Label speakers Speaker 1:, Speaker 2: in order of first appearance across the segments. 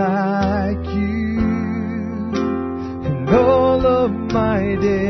Speaker 1: like you and all of my days.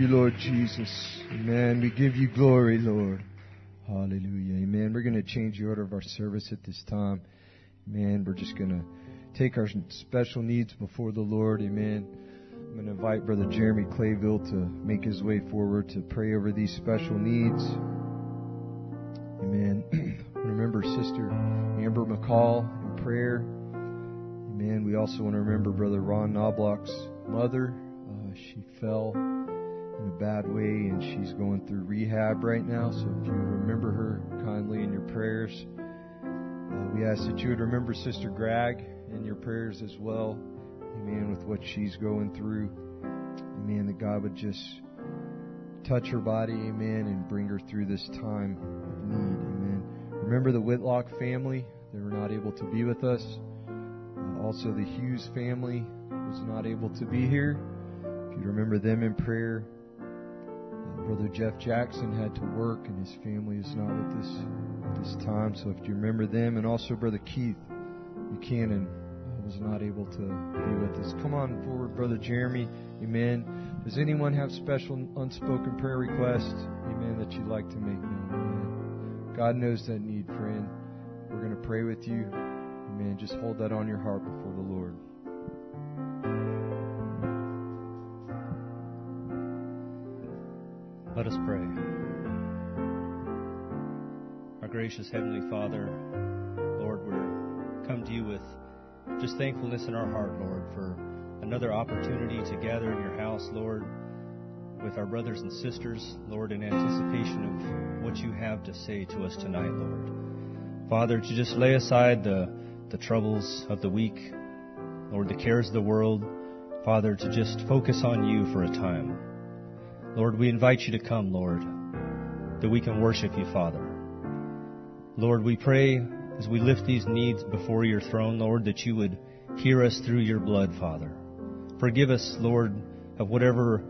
Speaker 1: You, Lord Jesus. Amen. We give you glory, Lord. Hallelujah. Amen. We're going to change the order of our service at this time. Amen. We're just going to take our special needs before the Lord. Amen. I'm going to invite Brother Jeremy Clayville to make his way forward to pray over these special needs. Amen. remember Sister Amber McCall in prayer. Amen. We also want to remember Brother Ron Knobloch's mother. Uh, she fell bad way and she's going through rehab right now. So if you remember her kindly in your prayers, uh, we ask that you would remember Sister Greg in your prayers as well. Amen. With what she's going through. Amen. That God would just touch her body. Amen. And bring her through this time of need. Amen. Remember the Whitlock family. They were not able to be with us. Uh, also, the Hughes family was not able to be here. If you remember them in prayer, Brother Jeff Jackson had to work, and his family is not with us at this time. So if you remember them, and also Brother Keith Buchanan was not able to be with us. Come on forward, Brother Jeremy. Amen. Does anyone have special unspoken prayer requests? Amen. That you'd like to make known? Amen. God knows that need, friend. We're going to pray with you. Amen. Just hold that on your heart before the Lord.
Speaker 2: Let us pray. Our gracious Heavenly Father, Lord, we're come to you with just thankfulness in our heart, Lord, for another opportunity to gather in your house, Lord, with our brothers and sisters, Lord, in anticipation of what you have to say to us tonight, Lord. Father, to just lay aside the, the troubles of the week, Lord, the cares of the world, Father, to just focus on you for a time. Lord, we invite you to come, Lord, that we can worship you, Father. Lord, we pray as we lift these needs before your throne, Lord, that you would hear us through your blood, Father. Forgive us, Lord, of whatever,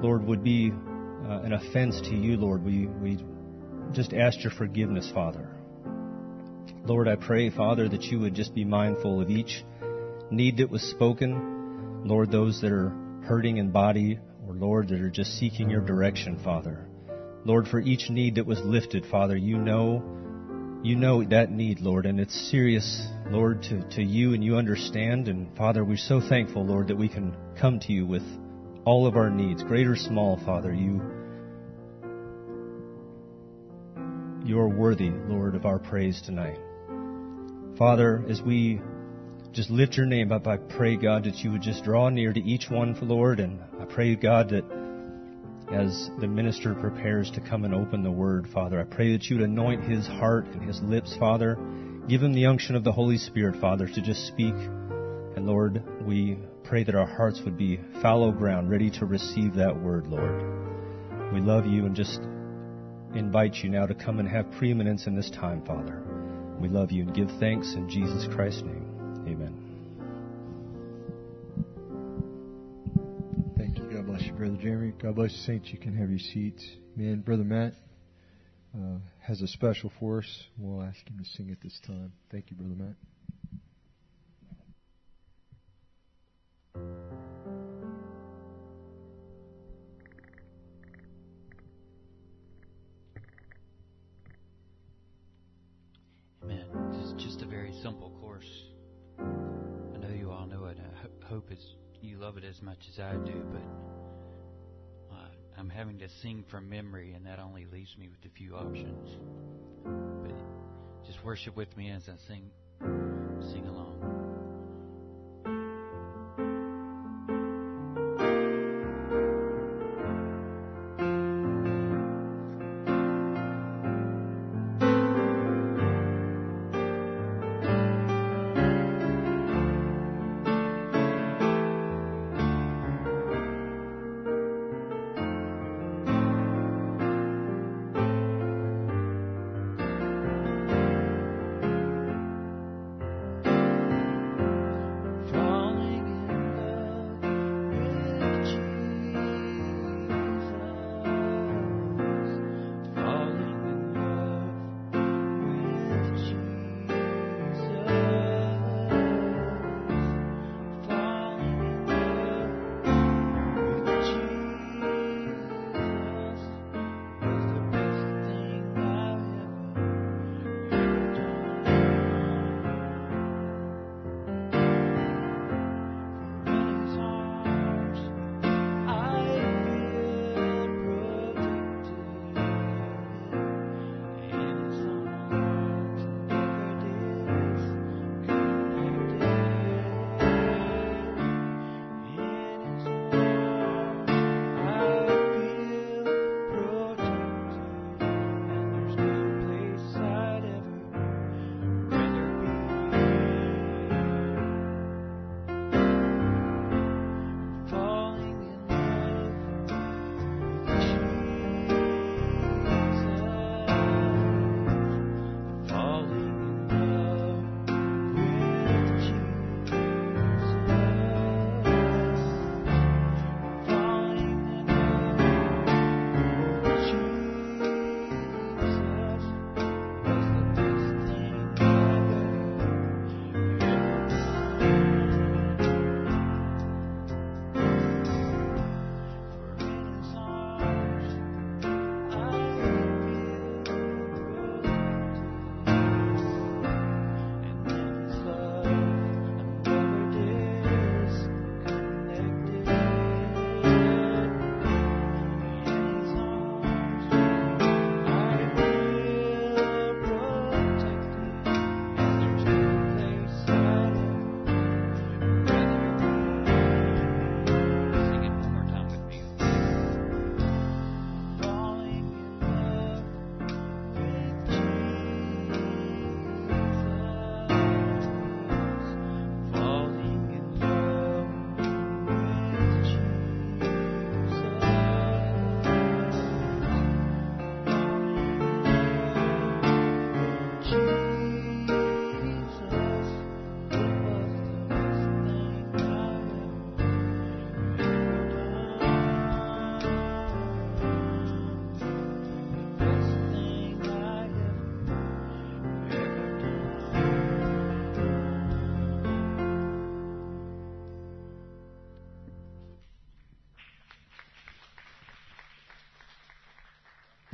Speaker 2: Lord, would be uh, an offense to you, Lord. We, we just ask your forgiveness, Father. Lord, I pray, Father, that you would just be mindful of each need that was spoken. Lord, those that are hurting in body or Lord, that are just seeking your direction, Father. Lord, for each need that was lifted, Father, you know, you know that need, Lord, and it's serious, Lord, to, to you, and you understand. And Father, we're so thankful, Lord, that we can come to you with all of our needs, great or small, Father. You, you are worthy, Lord, of our praise tonight. Father, as we just lift your name up. I pray, God, that you would just draw near to each one, Lord. And I pray, God, that as the minister prepares to come and open the word, Father, I pray that you would anoint his heart and his lips, Father. Give him the unction of the Holy Spirit, Father, to just speak. And Lord, we pray that our hearts would be fallow ground, ready to receive that word, Lord. We love you and just invite you now to come and have preeminence in this time, Father. We love you and give thanks in Jesus Christ's name. Amen.
Speaker 1: Thank you. God bless you, Brother Jeremy. God bless you, saints. You can have your seats. Man, Brother Matt uh, has a special for us. We'll ask him to sing at this time. Thank you, Brother Matt.
Speaker 3: Love it as much as I do, but uh, I'm having to sing from memory, and that only leaves me with a few options. But just worship with me as I sing, sing along.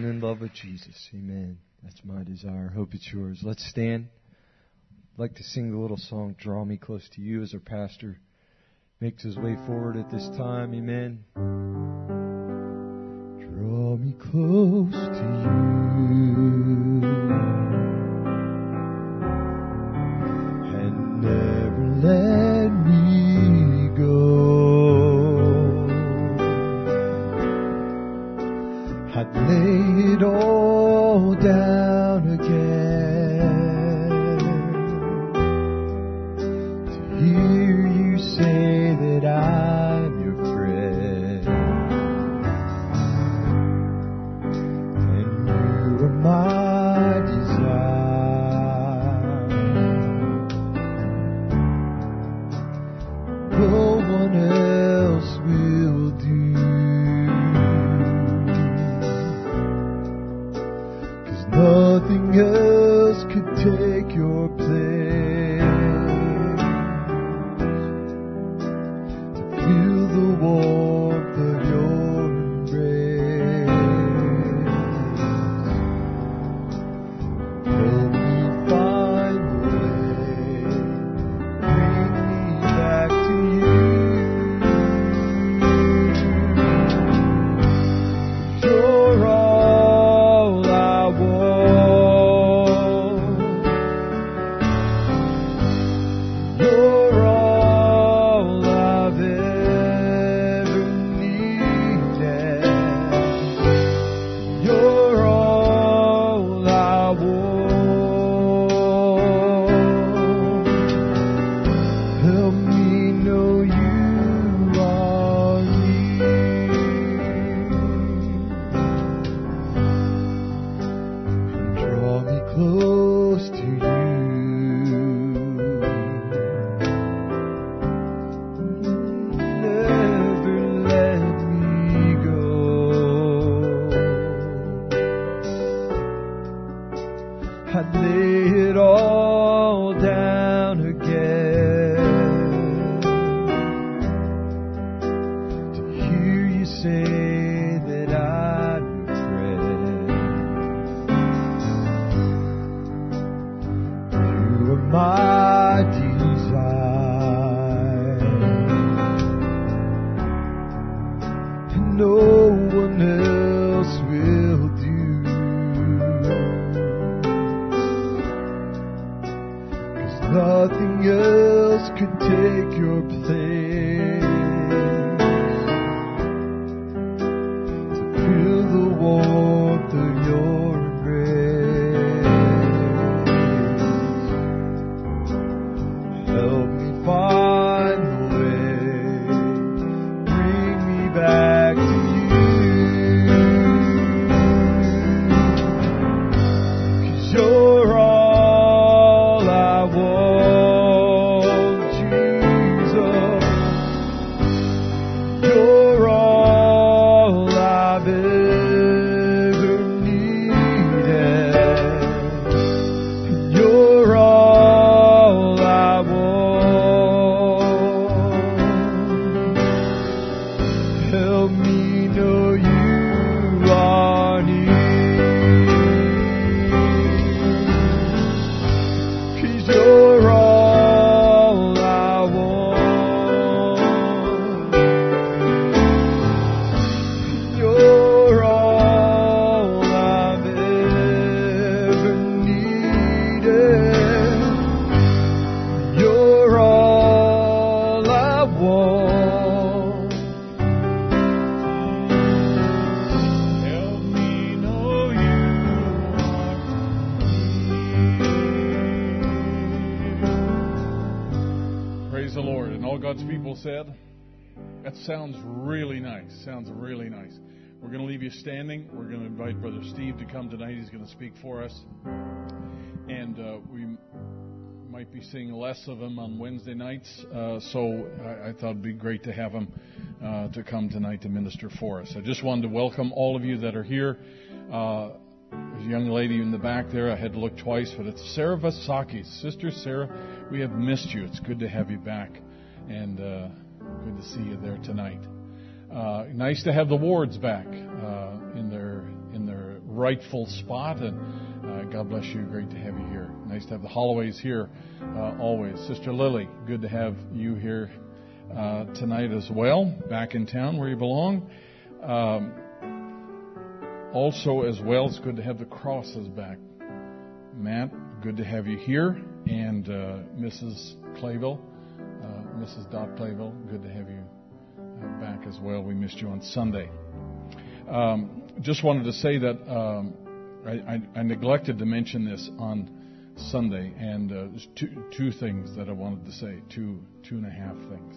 Speaker 1: In love with Jesus. Amen. That's my desire. Hope it's yours. Let's stand. I'd like to sing the little song, Draw Me Close to You, as our pastor makes his way forward at this time. Amen. Draw me close to you. And never let
Speaker 4: sounds really nice. Sounds really nice. We're going to leave you standing. We're going to invite Brother Steve to come tonight. He's going to speak for us. And uh, we might be seeing less of him on Wednesday nights. Uh, so I, I thought it'd be great to have him uh, to come tonight to minister for us. I just wanted to welcome all of you that are here. Uh, there's a young lady in the back there. I had to look twice, but it's Sarah Vasaki. Sister Sarah, we have missed you. It's good to have you back, and uh, good to see you there tonight. Uh, nice to have the wards back uh, in their in their rightful spot. And uh, God bless you. Great to have you here. Nice to have the Holloways here uh, always. Sister Lily, good to have you here uh, tonight as well. Back in town where you belong. Um, also, as well, it's good to have the crosses back. Matt, good to have you here. And uh, Mrs. Clayville, Mrs. Dot Clayville, good to have you uh, back as well. We missed you on Sunday. Um, just wanted to say that um, I, I, I, neglected to mention this on Sunday, and uh, there's two, two things that I wanted to say, two two and a half things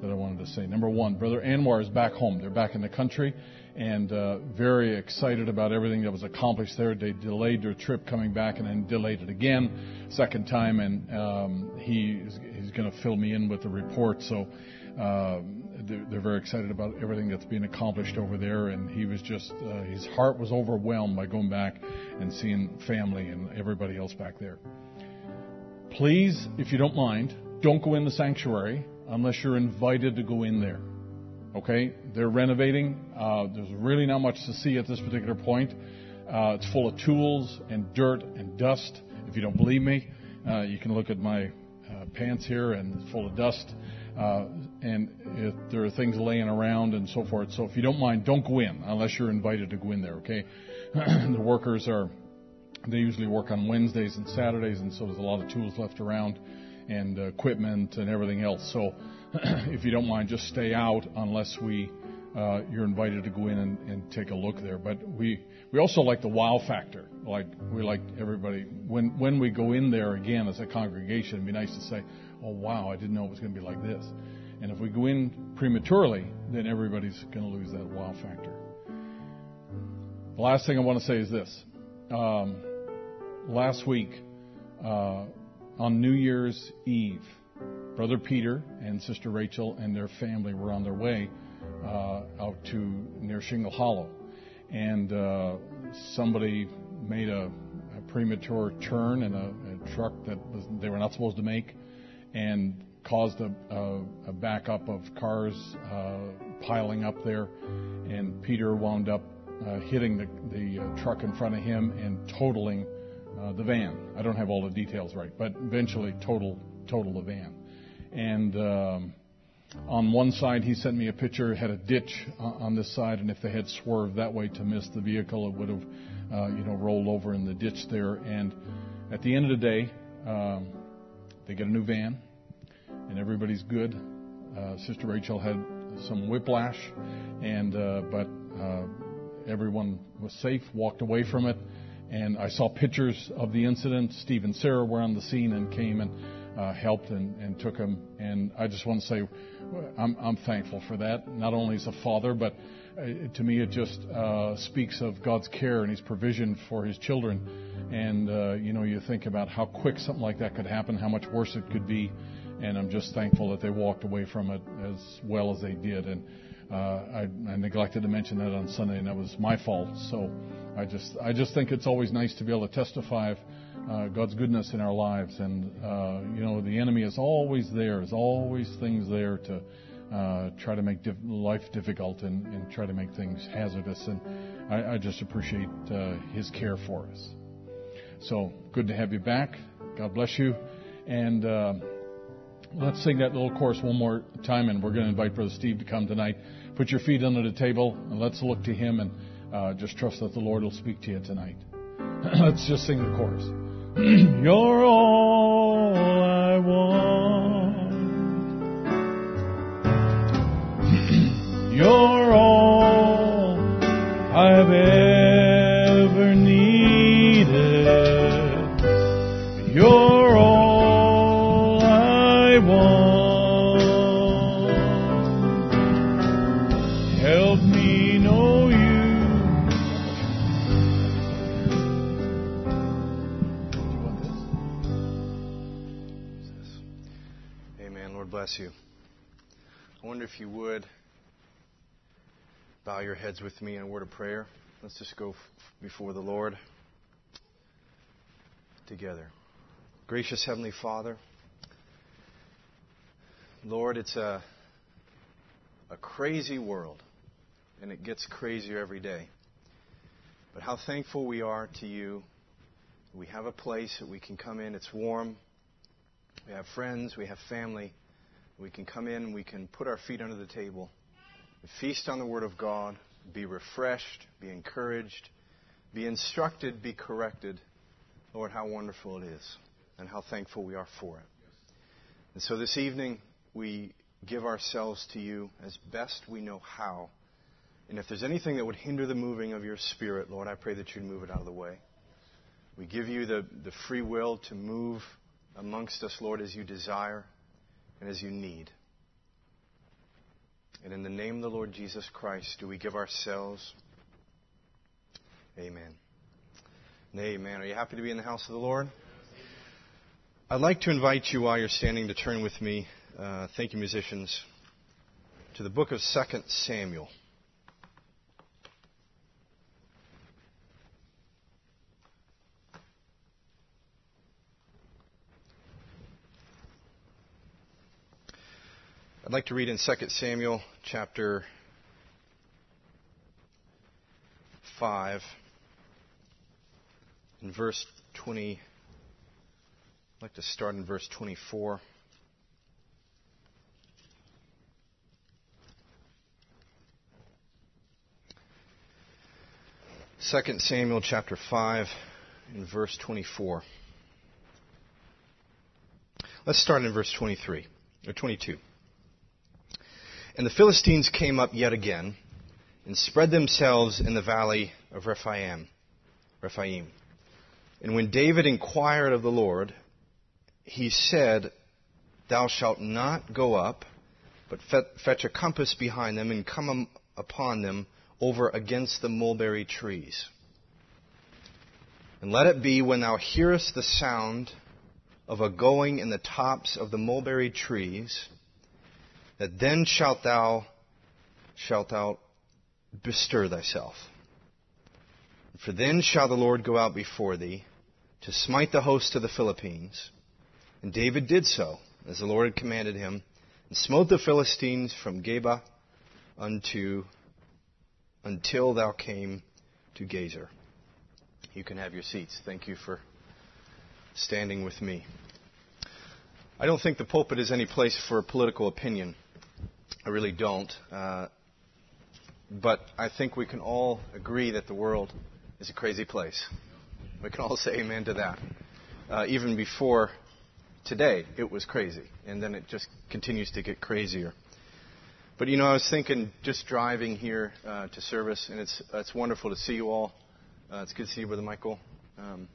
Speaker 4: that I wanted to say. Number one, Brother Anwar is back home. They're back in the country, and uh, very excited about everything that was accomplished there. They delayed their trip coming back, and then delayed it again, second time, and um, he is, he's going to fill me in with the report. So. Um, they're, they're very excited about everything that's being accomplished over there. And he was just, uh, his heart was overwhelmed by going back and seeing family and everybody else back there. Please, if you don't mind, don't go in the sanctuary unless you're invited to go in there. Okay? They're renovating. Uh, there's really not much to see at this particular point. Uh, it's full of tools and dirt and dust. If you don't believe me, uh, you can look at my uh, pants here and it's full of dust. Uh, and there are things laying around and so forth. So if you don't mind, don't go in unless you're invited to go in there, okay? the workers are, they usually work on Wednesdays and Saturdays, and so there's a lot of tools left around and uh, equipment and everything else. So if you don't mind, just stay out unless we, uh, you're invited to go in and, and take a look there. But we, we also like the wow factor. Like we like everybody when when we go in there again as a congregation, it'd be nice to say, oh, wow, I didn't know it was going to be like this. And if we go in prematurely, then everybody's going to lose that wow factor. The last thing I want to say is this. Um, last week, uh, on New Year's Eve, Brother Peter and Sister Rachel and their family were on their way uh, out to near Shingle Hollow. And uh, somebody made a, a premature turn in a, a truck that was, they were not supposed to make and caused a, a, a backup of cars uh, piling up there. And Peter wound up uh, hitting the, the uh, truck in front of him and totaling uh, the van. I don't have all the details right, but eventually total total the van. And um, on one side, he sent me a picture. Had a ditch on this side, and if they had swerved that way to miss the vehicle, it would have, uh, you know, rolled over in the ditch there. And at the end of the day. Um, they get a new van, and everybody's good. Uh, Sister Rachel had some whiplash, and uh, but uh, everyone was safe, walked away from it. And I saw pictures of the incident. Steve and Sarah were on the scene and came and uh, helped and, and took him. And I just want to say, I'm, I'm thankful for that. Not only as a father, but uh, to me, it just uh, speaks of God's care and His provision for His children. And, uh, you know, you think about how quick something like that could happen, how much worse it could be. And I'm just thankful that they walked away from it as well as they did. And uh, I, I neglected to mention that on Sunday, and that was my fault. So I just, I just think it's always nice to be able to testify of uh, God's goodness in our lives. And, uh, you know, the enemy is always there. There's always things there to uh, try to make life difficult and, and, try to make things hazardous. And I, I just appreciate uh, his care for us. So good to have you back. God bless you. And uh, let's sing that little chorus one more time, and we're going to invite Brother Steve to come tonight. Put your feet under the table, and let's look to him and just trust that the Lord will speak to you tonight. let's just sing the chorus. You're all
Speaker 5: your heads with me in a word of prayer. Let's just go f- before the Lord together. Gracious Heavenly Father, Lord, it's a, a crazy world, and it gets crazier every day. But how thankful we are to you. We have a place that we can come in. It's warm. We have friends. We have family. We can come in. We can put our feet under the table feast on the Word of God, be refreshed, be encouraged, be instructed, be corrected. Lord, how wonderful it is, and how thankful we are for it. And so this evening, we give ourselves to you as best we know how. And if there's anything that would hinder the moving of your Spirit, Lord, I pray that you'd move it out of the way. We give you the, the free will to move amongst us, Lord, as you desire and as you need. And in the name of the Lord Jesus Christ, do we give ourselves. Amen. Nay, amen. Are you happy to be in the house of the Lord? I'd like to invite you while you're standing to turn with me, uh, thank you, musicians, to the book of 2 Samuel. I'd like to read in 2 Samuel chapter 5 in verse 20. I'd like to start in verse 24. Second Samuel chapter 5 in verse 24. Let's start in verse 23 or 22. And the Philistines came up yet again and spread themselves in the valley of Rephaim. Rephaim. And when David inquired of the Lord, he said, Thou shalt not go up, but fetch a compass behind them and come upon them over against the mulberry trees. And let it be when thou hearest the sound of a going in the tops of the mulberry trees, that then shalt thou shalt thou bestir thyself. For then shall the Lord go out before thee to smite the host of the Philistines. And David did so, as the Lord had commanded him, and smote the Philistines from Geba unto until thou came to Gazer. You can have your seats. Thank you for standing with me. I don't think the pulpit is any place for political opinion. I really don't. Uh, but I think we can all agree that the world is a crazy place. We can all say amen to that. Uh, even before today, it was crazy. And then it just continues to get crazier. But you know, I was thinking just driving here uh, to service, and it's, it's wonderful to see you all. Uh, it's good to see you, Brother Michael. Um,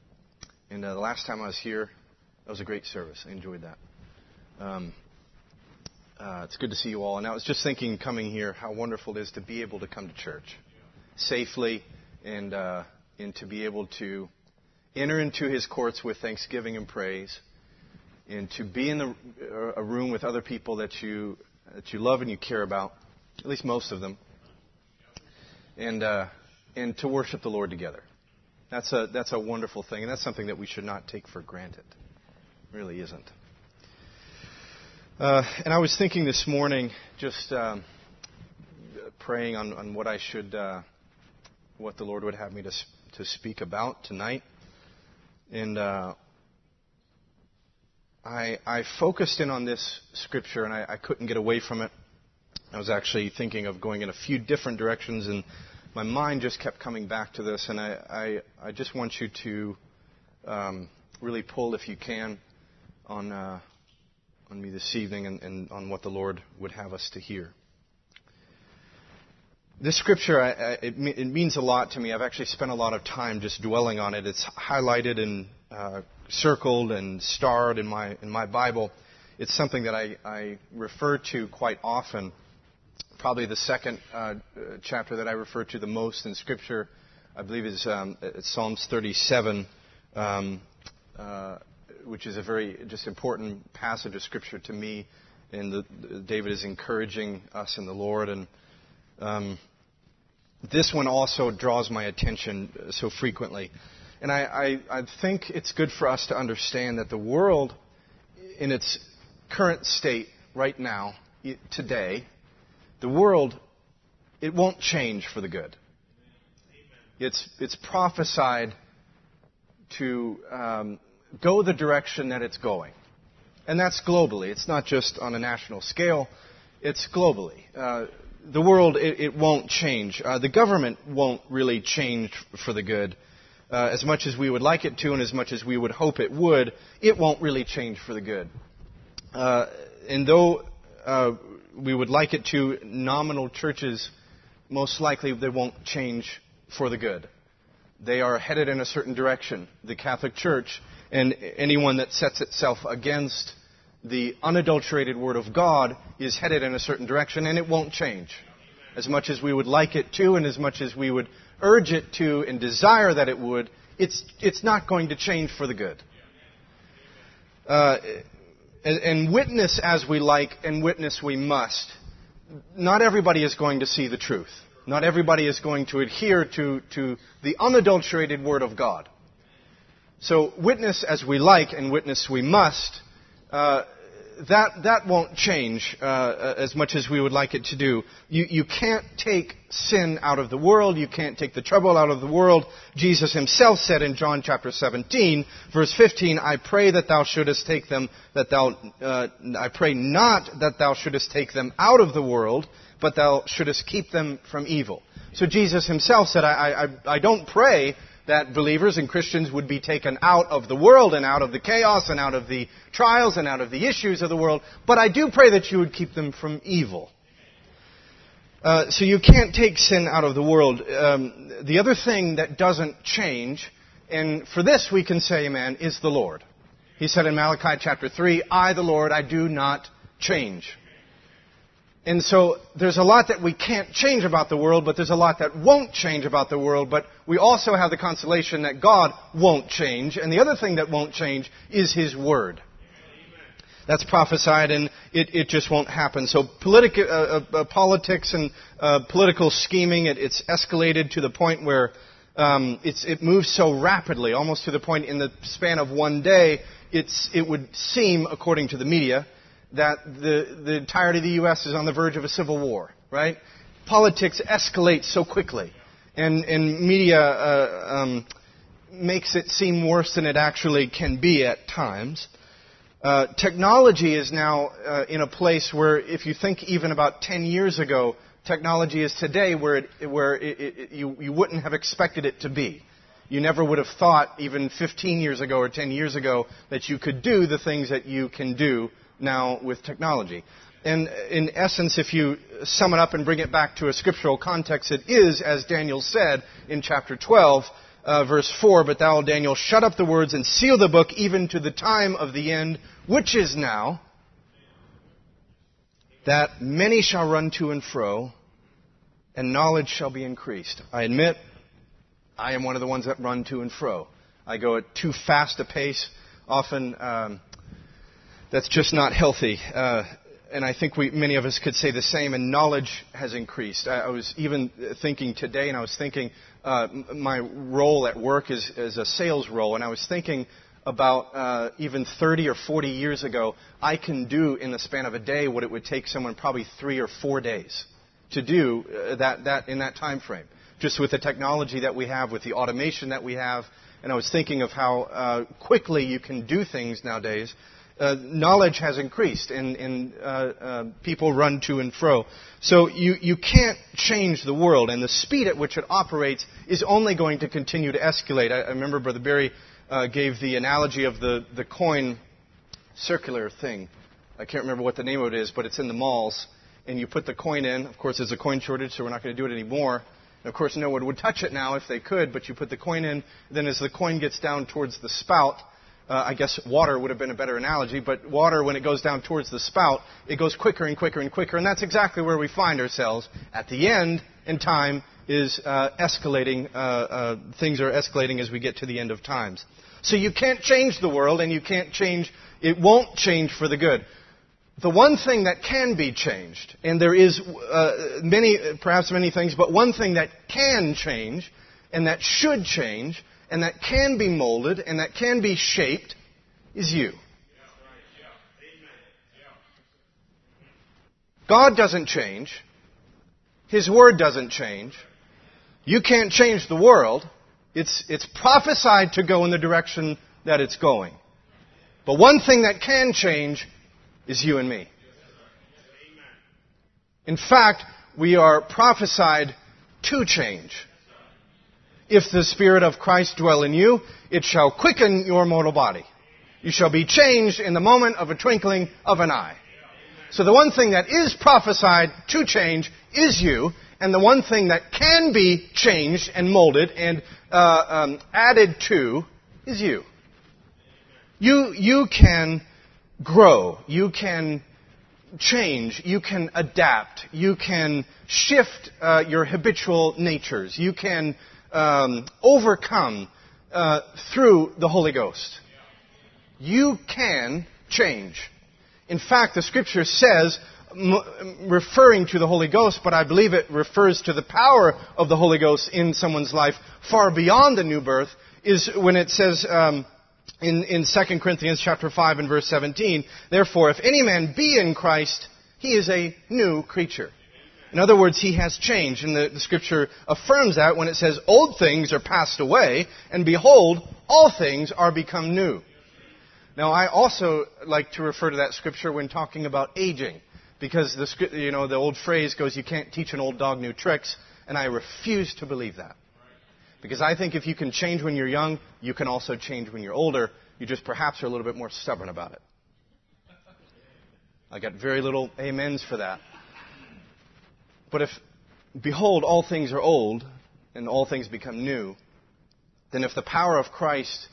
Speaker 5: and uh, the last time I was here, that was a great service. I enjoyed that. Um, uh, it's good to see you all. And I was just thinking, coming here, how wonderful it is to be able to come to church safely and uh, and to be able to enter into His courts with thanksgiving and praise, and to be in the, a room with other people that you that you love and you care about, at least most of them, and uh, and to worship the Lord together. That's a that's a wonderful thing, and that's something that we should not take for granted. It really isn't. Uh, and I was thinking this morning, just um, praying on, on, what I should, uh, what the Lord would have me to to speak about tonight, and uh, I I focused in on this scripture, and I, I, couldn't get away from it. I was actually thinking of going in a few different directions, and my mind just kept coming back to this, and I I, just want you to um, really pull, if you can, on uh, on me this evening and, and, on what the Lord would have us to hear. This scripture, I, I, it, it, means a lot to me. I've actually spent a lot of time just dwelling on it. It's highlighted and uh, circled and starred in my in my Bible. It's something that I, I refer to quite often. Probably the second uh, chapter that I refer to the most in Scripture, I believe, is um, Psalms 37. Um, uh, which is a very just important passage of scripture to me. And the, David is encouraging us in the Lord, and um, this one also draws my attention so frequently. And I, I, I think it's good for us to understand that the world, in its current state right now, today, the world, it won't change for the good. it's, it's prophesied to um, go the direction that it's going. And that's globally. It's not just on a national scale, it's globally. Uh, the world, it, it won't change. Uh, the government won't really change for the good. Uh, as much as we would like it to and as much as we would hope it would, it won't really change for the good. Uh, and though uh, we would like it to, nominal churches, most likely they won't change for the good. They are headed in a certain direction. The Catholic Church and anyone that sets itself against the unadulterated Word of God is headed in a certain direction and it won't change. As much as we would like it to and as much as we would urge it to and desire that it would, it's, it's not going to change for the good. Uh, and, and witness as we like and witness we must. Not everybody is going to see the truth. Not everybody is going to adhere to, to the unadulterated Word of God. So witness as we like and witness we must uh, that, that won't change uh, as much as we would like it to do. You, you can't take sin out of the world. You can't take the trouble out of the world. Jesus himself said in John chapter 17, verse 15, I pray that thou shouldest take them, that thou, uh, I pray not that thou shouldest take them out of the world, but thou shouldest keep them from evil. So Jesus himself said, I, I, I don't pray that believers and Christians would be taken out of the world and out of the chaos and out of the trials and out of the issues of the world, but I do pray that you would keep them from evil. Uh, so you can't take sin out of the world. Um, the other thing that doesn't change, and for this we can say amen, is the Lord. He said in Malachi chapter 3, I, the Lord, I do not change. And so there's a lot that we can't change about the world, but there's a lot that won't change about the world, but we also have the consolation that God won't change. And the other thing that won't change is His Word. That's prophesied and it, it just won't happen. So uh, uh, uh, politics and uh, political scheming, it, it's escalated to the point where um, it moves so rapidly, almost to the point in the span of one day, it would seem, according to the media, that the, the entirety of the U.S. is on the verge of a civil war, right? Politics escalates so quickly, and, and media uh, um, makes it seem worse than it actually can be at times. Uh, technology is now uh, in a place where, if you think even about 10 years ago, technology is today where, it, where it, it, you, you wouldn't have expected it to be. You never would have thought, even 15 years ago or 10 years ago, that you could do the things that you can do now with technology. And in essence, if you sum it up and bring it back to a scriptural context, it is, as Daniel said in chapter 12, uh, verse 4, But thou, Daniel, shut up the words and seal the book even to the time of the end, which is now, that many shall run to and fro, and knowledge shall be increased. I admit, I am one of the ones that run to and fro. I go at too fast a pace. Often, um, that's just not healthy. Uh, and I think we, many of us could say the same, and knowledge has increased. I, I was even thinking today, and I was thinking uh, my role at work is, is a sales role, and I was thinking about uh, even 30 or 40 years ago, I can do in the span of a day what it would take someone probably three or four days to do uh, that, that in that time frame. Just with the technology that we have, with the automation that we have, and I was thinking of how uh, quickly you can do things nowadays uh, knowledge has increased and, and uh, uh, people run to and fro. So you, you can't change the world, and the speed at which it operates is only going to continue to escalate. I, I remember Brother Barry uh, gave the analogy of the, the coin circular thing. I can't remember what the name of it is, but it's in the malls, and you put the coin in. Of course, there's a coin shortage, so we're not going to do it anymore. And of course, no one would touch it now if they could, but you put the coin in. Then, as the coin gets down towards the spout, uh, I guess water would have been a better analogy, but water, when it goes down towards the spout, it goes quicker and quicker and quicker, and that's exactly where we find ourselves. At the end, in time, is uh, escalating. Uh, uh, things are escalating as we get to the end of times. So you can't change the world, and you can't change. It won't change for the good. The one thing that can be changed, and there is uh, many, perhaps many things, but one thing that can change, and that should change, and that can be molded and that can be shaped is you. God doesn't change. His Word doesn't change. You can't change the world. It's, it's prophesied to go in the direction that it's going. But one thing that can change is you and me. In fact, we are prophesied to change. If the Spirit of Christ dwell in you, it shall quicken your mortal body. You shall be changed in the moment of a twinkling of an eye. So the one thing that is prophesied to change is you, and the one thing that can be changed and molded and uh, um, added to is you. You you can grow. You can change. You can adapt. You can shift uh, your habitual natures. You can um, overcome uh, through the Holy Ghost. You can change. In fact, the scripture says, referring to the Holy Ghost, but I believe it refers to the power of the Holy Ghost in someone's life far beyond the new birth, is when it says um, in, in 2 Corinthians chapter 5 and verse 17, Therefore, if any man be in Christ, he is a new creature. In other words, he has changed. And the, the, scripture affirms that when it says, Old things are passed away, and behold, all things are become new. Now, I also like to refer to that scripture when talking about aging, because the, you know, the old phrase goes, you can't teach an old dog new tricks, and I refuse to believe that. Because I think if you can change when you're young, you can also change when you're older. You just perhaps are a little bit more stubborn about it. I got very little amens for that. But if, behold, all things are old and all things become new, then if the power of Christ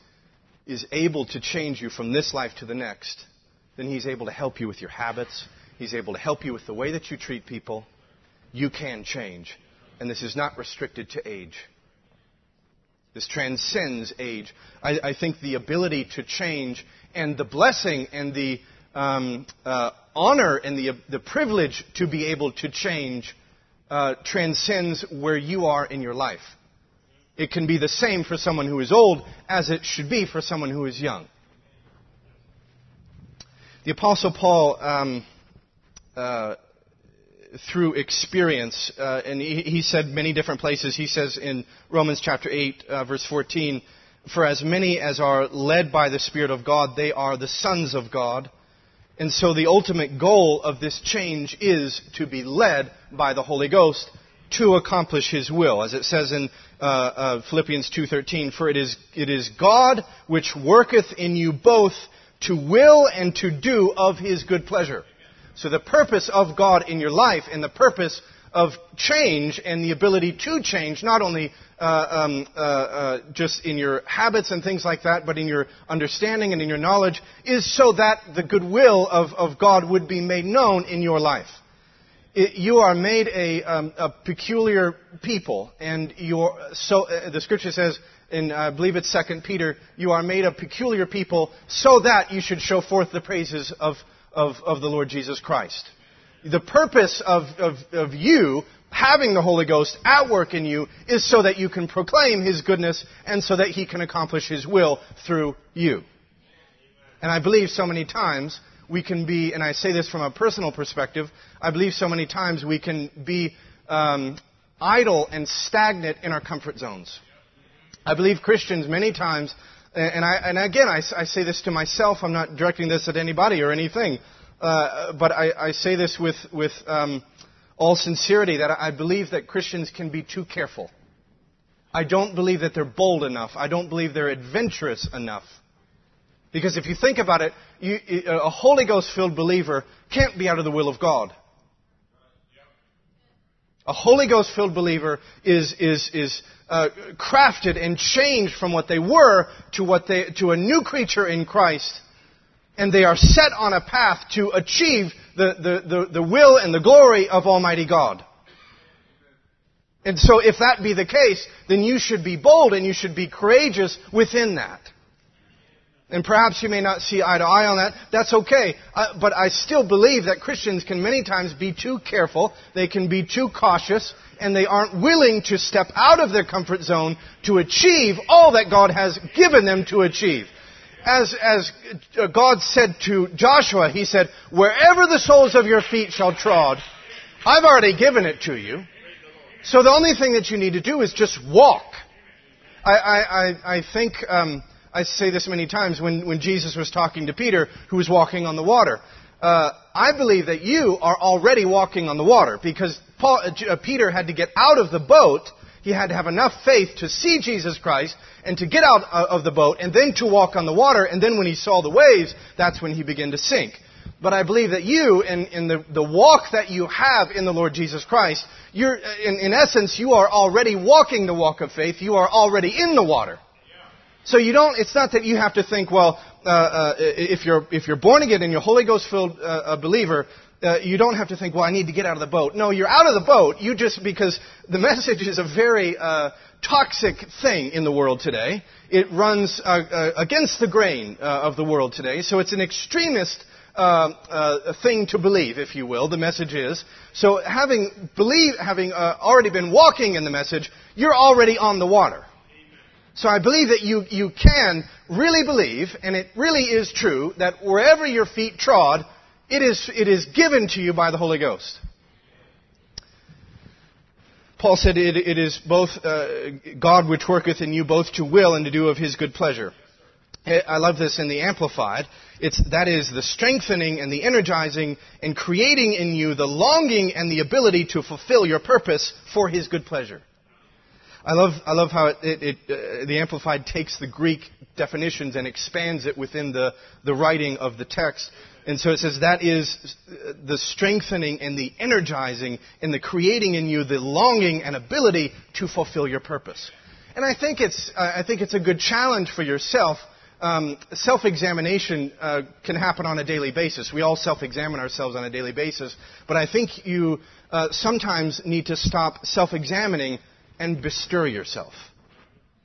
Speaker 5: is able to change you from this life to the next, then He's able to help you with your habits. He's able to help you with the way that you treat people. You can change. And this is not restricted to age. This transcends age. I, I think the ability to change and the blessing and the um, uh, honor and the, the privilege to be able to change uh, transcends where you are in your life. It can be the same for someone who is old as it should be for someone who is young. The Apostle Paul, um, uh, through experience, uh, and he, he, said many different places, he says in Romans chapter 8, uh, verse 14, For as many as are led by the Spirit of God, they are the sons of God. And so the ultimate goal of this change is to be led by the Holy Ghost to accomplish His will, as it says in uh, uh, Philippians 2:13. For it is it is God which worketh in you both to will and to do of His good pleasure. So the purpose of God in your life and the purpose of change and the ability to change, not only uh, um, uh, uh, just in your habits and things like that, but in your understanding and in your knowledge, is so that the goodwill of, of God would be made known in your life. It, you are made a, um, a peculiar people, and so uh, the scripture says, in I believe it's Second Peter, you are made a peculiar people, so that you should show forth the praises of, of, of the Lord Jesus Christ the purpose of, of, of you having the Holy Ghost at work in you is so that you can proclaim His goodness and so that He can accomplish His will through you. And I believe so many times we can be, and I say this from a personal perspective, I believe so many times we can be um, idle and stagnant in our comfort zones. I believe Christians many times, and, I, and again, I, I say this to myself, I'm not directing this at anybody or anything, uh, but I, I, say this with, with um, all sincerity that I believe that Christians can be too careful. I don't believe that they're bold enough. I don't believe they're adventurous enough. Because if you think about it, you, a Holy Ghost filled believer can't be out of the will of God. A Holy Ghost filled believer is, is, is uh, crafted and changed from what they were to, what they, to a new creature in Christ and they are set on a path to achieve the, the, the, the, will and the glory of Almighty God. And so if that be the case, then you should be bold and you should be courageous within that. And perhaps you may not see eye to eye on that. That's okay. Uh, but I still believe that Christians can many times be too careful. They can be too cautious. And they aren't willing to step out of their comfort zone to achieve all that God has given them to achieve as, as God said to Joshua, He said, wherever the soles of your feet shall trod, I've already given it to you. So the only thing that you need to do is just walk. I, I, I, think um, I say this many times when, when Jesus was talking to Peter, who was walking on the water. Uh, I believe that you are already walking on the water because Paul, uh, Peter had to get out of the boat. He had to have enough faith to see Jesus Christ and to get out uh, of the boat and then to walk on the water. And then when he saw the waves, that's when he began to sink. But I believe that you, in, in the, the walk that you have in the Lord Jesus Christ, you're, in, in essence, you are already walking the walk of faith. You are already in the water. So you don't, it's not that you have to think, well, uh, uh, if you're, if you're born again and you're Holy Ghost filled uh, believer, uh, you don't have to think, well, I need to get out of the boat. No, you're out of the boat. You just, because the message is a very uh, toxic thing in the world today. It runs uh, against the grain of the world today. So it's an extremist uh, uh, thing to believe, if you will. The message is so. Having believe, having uh, already been walking in the message, you're already on the water. So I believe that you you can really believe, and it really is true that wherever your feet trod, it is it is given to you by the Holy Ghost. Paul said it, it is both uh, God which worketh in you both to will and to do of His good pleasure. I love this in the Amplified. It's, that is the strengthening and the energizing and creating in you the longing and the ability to fulfill your purpose for His good pleasure. I love, I love how it, it, it, uh, the Amplified takes the Greek definitions and expands it within the, the writing of the text. And so it says that is the strengthening and the energizing and the creating in you the longing and ability to fulfill your purpose. And I think it's, I think it's a good challenge for yourself um, self-examination uh, can happen on a daily basis. We all self-examine ourselves on a daily basis, but I think you uh, sometimes need to stop self-examining and bestir yourself.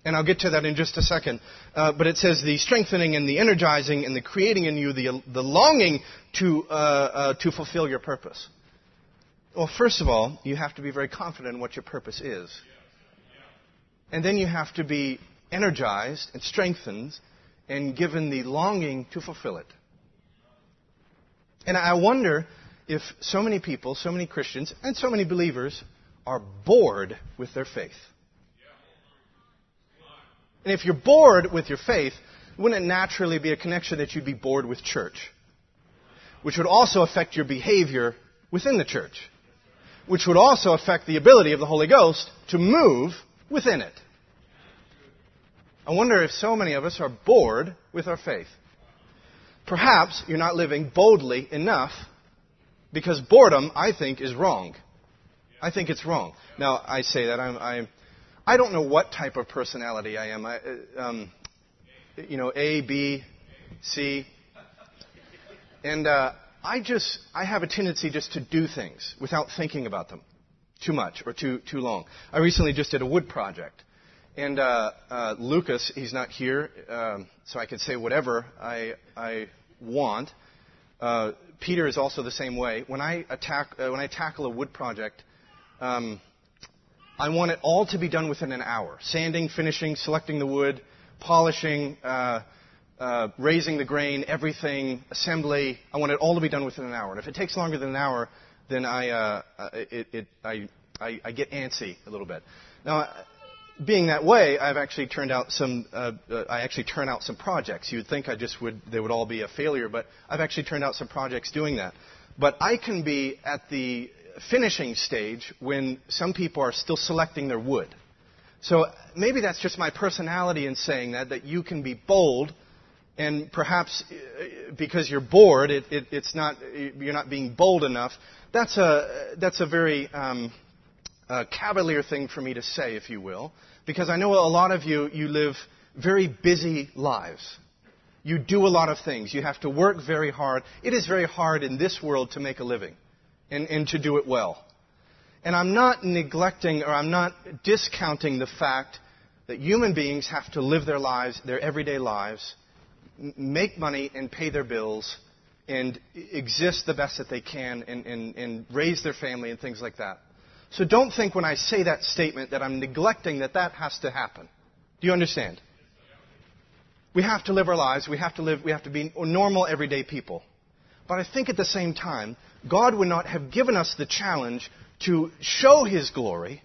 Speaker 5: And I'll get to that in just a second. Uh, but it says the strengthening and the energizing and the creating in you the, the longing to, uh, uh, to fulfill your purpose. Well, first of all, you have to be very confident in what your purpose is. And then you have to be energized and strengthened and given the longing to fulfill it. And I wonder if so many people, so many Christians, and so many believers are bored with their faith. And if you're bored with your faith, wouldn't it naturally be a connection that you'd be bored with church? Which would also affect your behavior within the church. Which would also affect the ability of the Holy Ghost to move within it. I wonder if so many of us are bored with our faith. Perhaps you're not living boldly enough because boredom, I think, is wrong. I think it's wrong. Now, I say that I'm, I'm I don't know what type of personality I am. I, uh, um, you know, A, B, C, and uh, I just I have a tendency just to do things without thinking about them too much or too too long. I recently just did a wood project, and uh, uh, Lucas, he's not here, um, so I could say whatever I, I want. Uh, Peter is also the same way. When I attack, uh, when I tackle a wood project, um, I want it all to be done within an hour: sanding, finishing, selecting the wood, polishing, uh, uh, raising the grain, everything, assembly. I want it all to be done within an hour. And if it takes longer than an hour, then I, uh, it, it, I, I, I get antsy a little bit. Now being that way, I've actually turned out some. Uh, uh, I actually turn out some projects. You'd think I just would. They would all be a failure, but I've actually turned out some projects doing that. But I can be at the finishing stage when some people are still selecting their wood. So maybe that's just my personality in saying that. That you can be bold, and perhaps uh, because you're bored, it, it, it's not. You're not being bold enough. That's a. That's a very. Um, uh, cavalier thing for me to say, if you will because I know a lot of you, you live very busy lives. You do a lot of things. You have to work very hard. It is very hard in this world to make a living and, and to do it well. And I'm not neglecting or I'm not discounting the fact that human beings have to live their lives, their everyday lives, make money and pay their bills and exist the best that they can and, and, and raise their family and things like that. So don't think when I say that statement that I'm neglecting that that has to happen. Do you understand? We have to live our lives. We have to live, we have to be normal, everyday people. But I think at the same time, God would not have given us the challenge to show His glory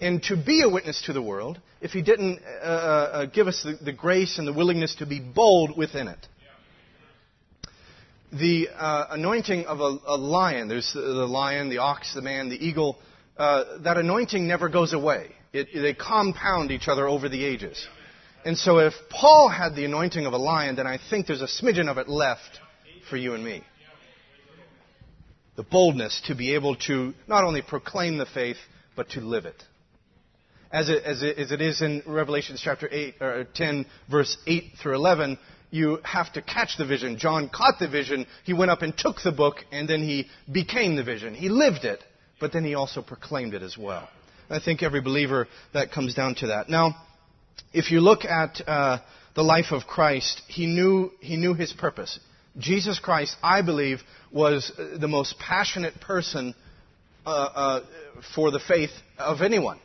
Speaker 5: and to be a witness to the world if He didn't uh, uh, give us the, the, grace and the willingness to be bold within it. The uh, anointing of a, a, lion, there's the, the, lion, the ox, the man, the eagle, uh, that anointing never goes away. It, they compound each other over the ages. And so if Paul had the anointing of a lion, then I think there's a smidgen of it left for you and me. The boldness to be able to not only proclaim the faith, but to live it as it, as it, as it is in Revelation chapter 8, or 10, verse 8 through 11, you have to catch the vision. John caught the vision. He went up and took the book, and then he became the vision. He lived it, but then he also proclaimed it as well. I think every believer that comes down to that. Now, if you look at uh, the life of Christ, he knew he knew his purpose. Jesus Christ, I believe, was the most passionate person uh, uh, for the faith of anyone.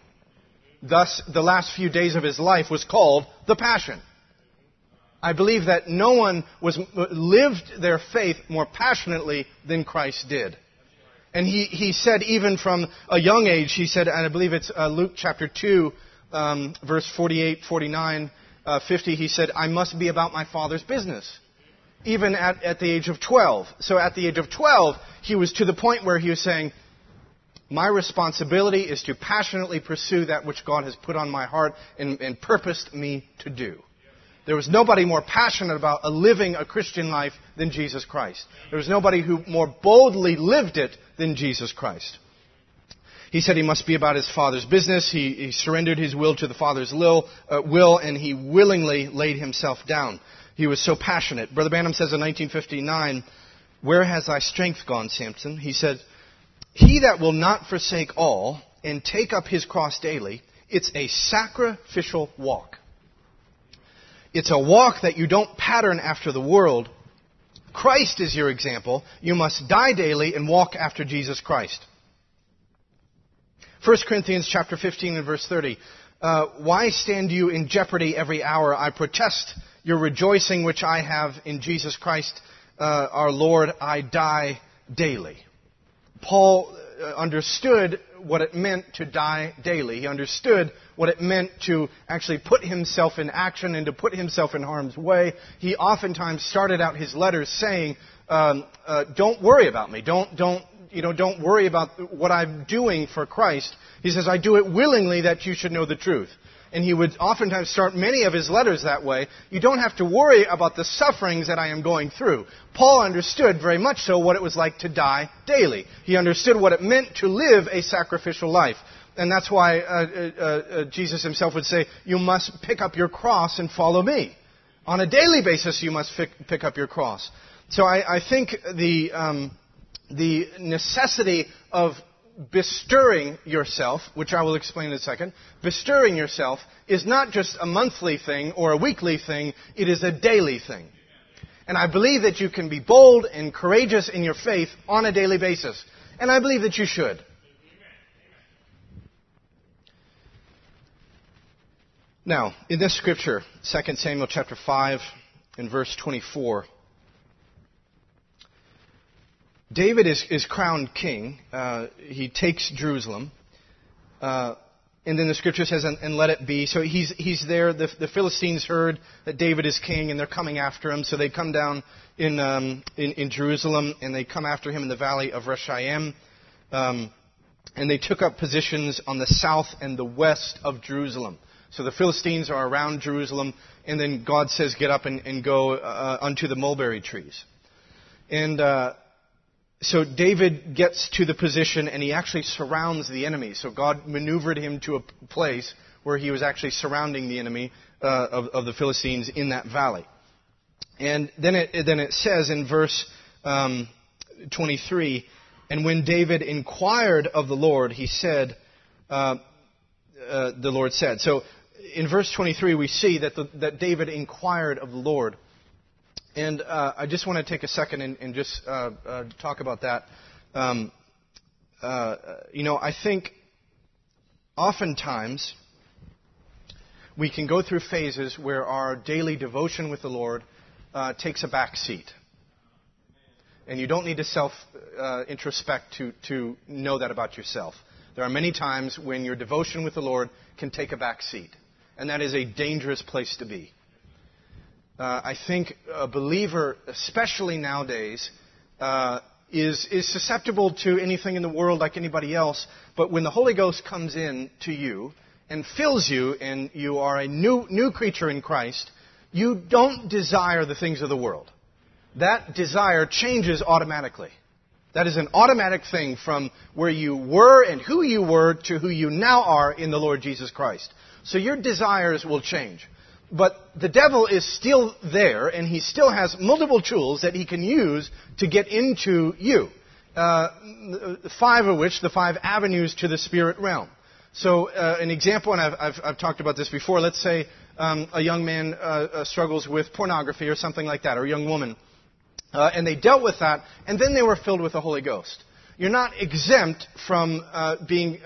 Speaker 5: Thus, the last few days of his life was called the Passion. I believe that no one was, lived their faith more passionately than Christ did. And he, he said, even from a young age, he said, and I believe it's uh, Luke chapter 2, um, verse 48, 49, uh, 50, he said, I must be about my Father's business. Even at, at the age of 12. So at the age of 12, he was to the point where he was saying, my responsibility is to passionately pursue that which God has put on my heart and, and purposed me to do. There was nobody more passionate about living a Christian life than Jesus Christ. There was nobody who more boldly lived it than Jesus Christ. He said he must be about his father's business. He, he surrendered his will to the father's will, uh, will, and he willingly laid himself down. He was so passionate. Brother Branham says in 1959, Where has thy strength gone, Samson? He said, he that will not forsake all and take up his cross daily, it's a sacrificial walk. It's a walk that you don't pattern after the world. Christ is your example. You must die daily and walk after Jesus Christ. 1 Corinthians chapter 15 and verse 30. Uh, why stand you in jeopardy every hour? I protest your rejoicing which I have in Jesus Christ uh, our Lord. I die daily. Paul uh, understood what it meant to die daily. He understood what it meant to actually put himself in action and to put himself in harm's way. He oftentimes started out his letters saying, um, uh, "Don't worry about me. Don't don't you know don't worry about what I'm doing for Christ." He says, "I do it willingly that you should know the truth." And he would oftentimes start many of his letters that way. You don't have to worry about the sufferings that I am going through. Paul understood very much so what it was like to die daily. He understood what it meant to live a sacrificial life. And that's why uh, uh, uh, Jesus himself would say, You must pick up your cross and follow me. On a daily basis, you must pick up your cross. So I, I think the, um, the necessity of bestirring yourself, which I will explain in a second, bestirring yourself is not just a monthly thing or a weekly thing, it is a daily thing. And I believe that you can be bold and courageous in your faith on a daily basis. And I believe that you should. Now, in this scripture, 2 Samuel chapter 5 and verse 24, David is, is crowned king. Uh, he takes Jerusalem. Uh, and then the scripture says, and, and, let it be. So he's, he's there. The, the, Philistines heard that David is king, and they're coming after him. So they come down in, um, in, in, Jerusalem, and they come after him in the valley of Rephaim. Um, and they took up positions on the south and the west of Jerusalem. So the Philistines are around Jerusalem, and then God says, get up and, and go uh, unto the mulberry trees. And uh, so David gets to the position and he actually surrounds the enemy. So God maneuvered him to a place where he was actually surrounding the enemy uh, of, of, the Philistines in that valley. And then it, then it says in verse um, 23, and when David inquired of the Lord, he said, uh, uh, the Lord said. So in verse 23, we see that, the, that David inquired of the Lord. And uh, I just want to take a second and, and just uh, uh, talk about that. Um, uh, you know, I think oftentimes we can go through phases where our daily devotion with the Lord uh, takes a back seat. And you don't need to self uh, introspect to, to know that about yourself. There are many times when your devotion with the Lord can take a back seat. And that is a dangerous place to be. Uh, I think a believer, especially nowadays, uh, is, is susceptible to anything in the world like anybody else. But when the Holy Ghost comes in to you and fills you, and you are a new, new creature in Christ, you don't desire the things of the world. That desire changes automatically. That is an automatic thing from where you were and who you were to who you now are in the Lord Jesus Christ. So your desires will change. But the devil is still there, and he still has multiple tools that he can use to get into you. Uh, five of which, the five avenues to the spirit realm. So, uh, an example, and I've, I've, I've, talked about this before. Let's say um, a young man uh, uh struggles with pornography or something like that, or a young woman, uh, and they dealt with that, and then they were filled with the Holy Ghost. You're not exempt from uh, being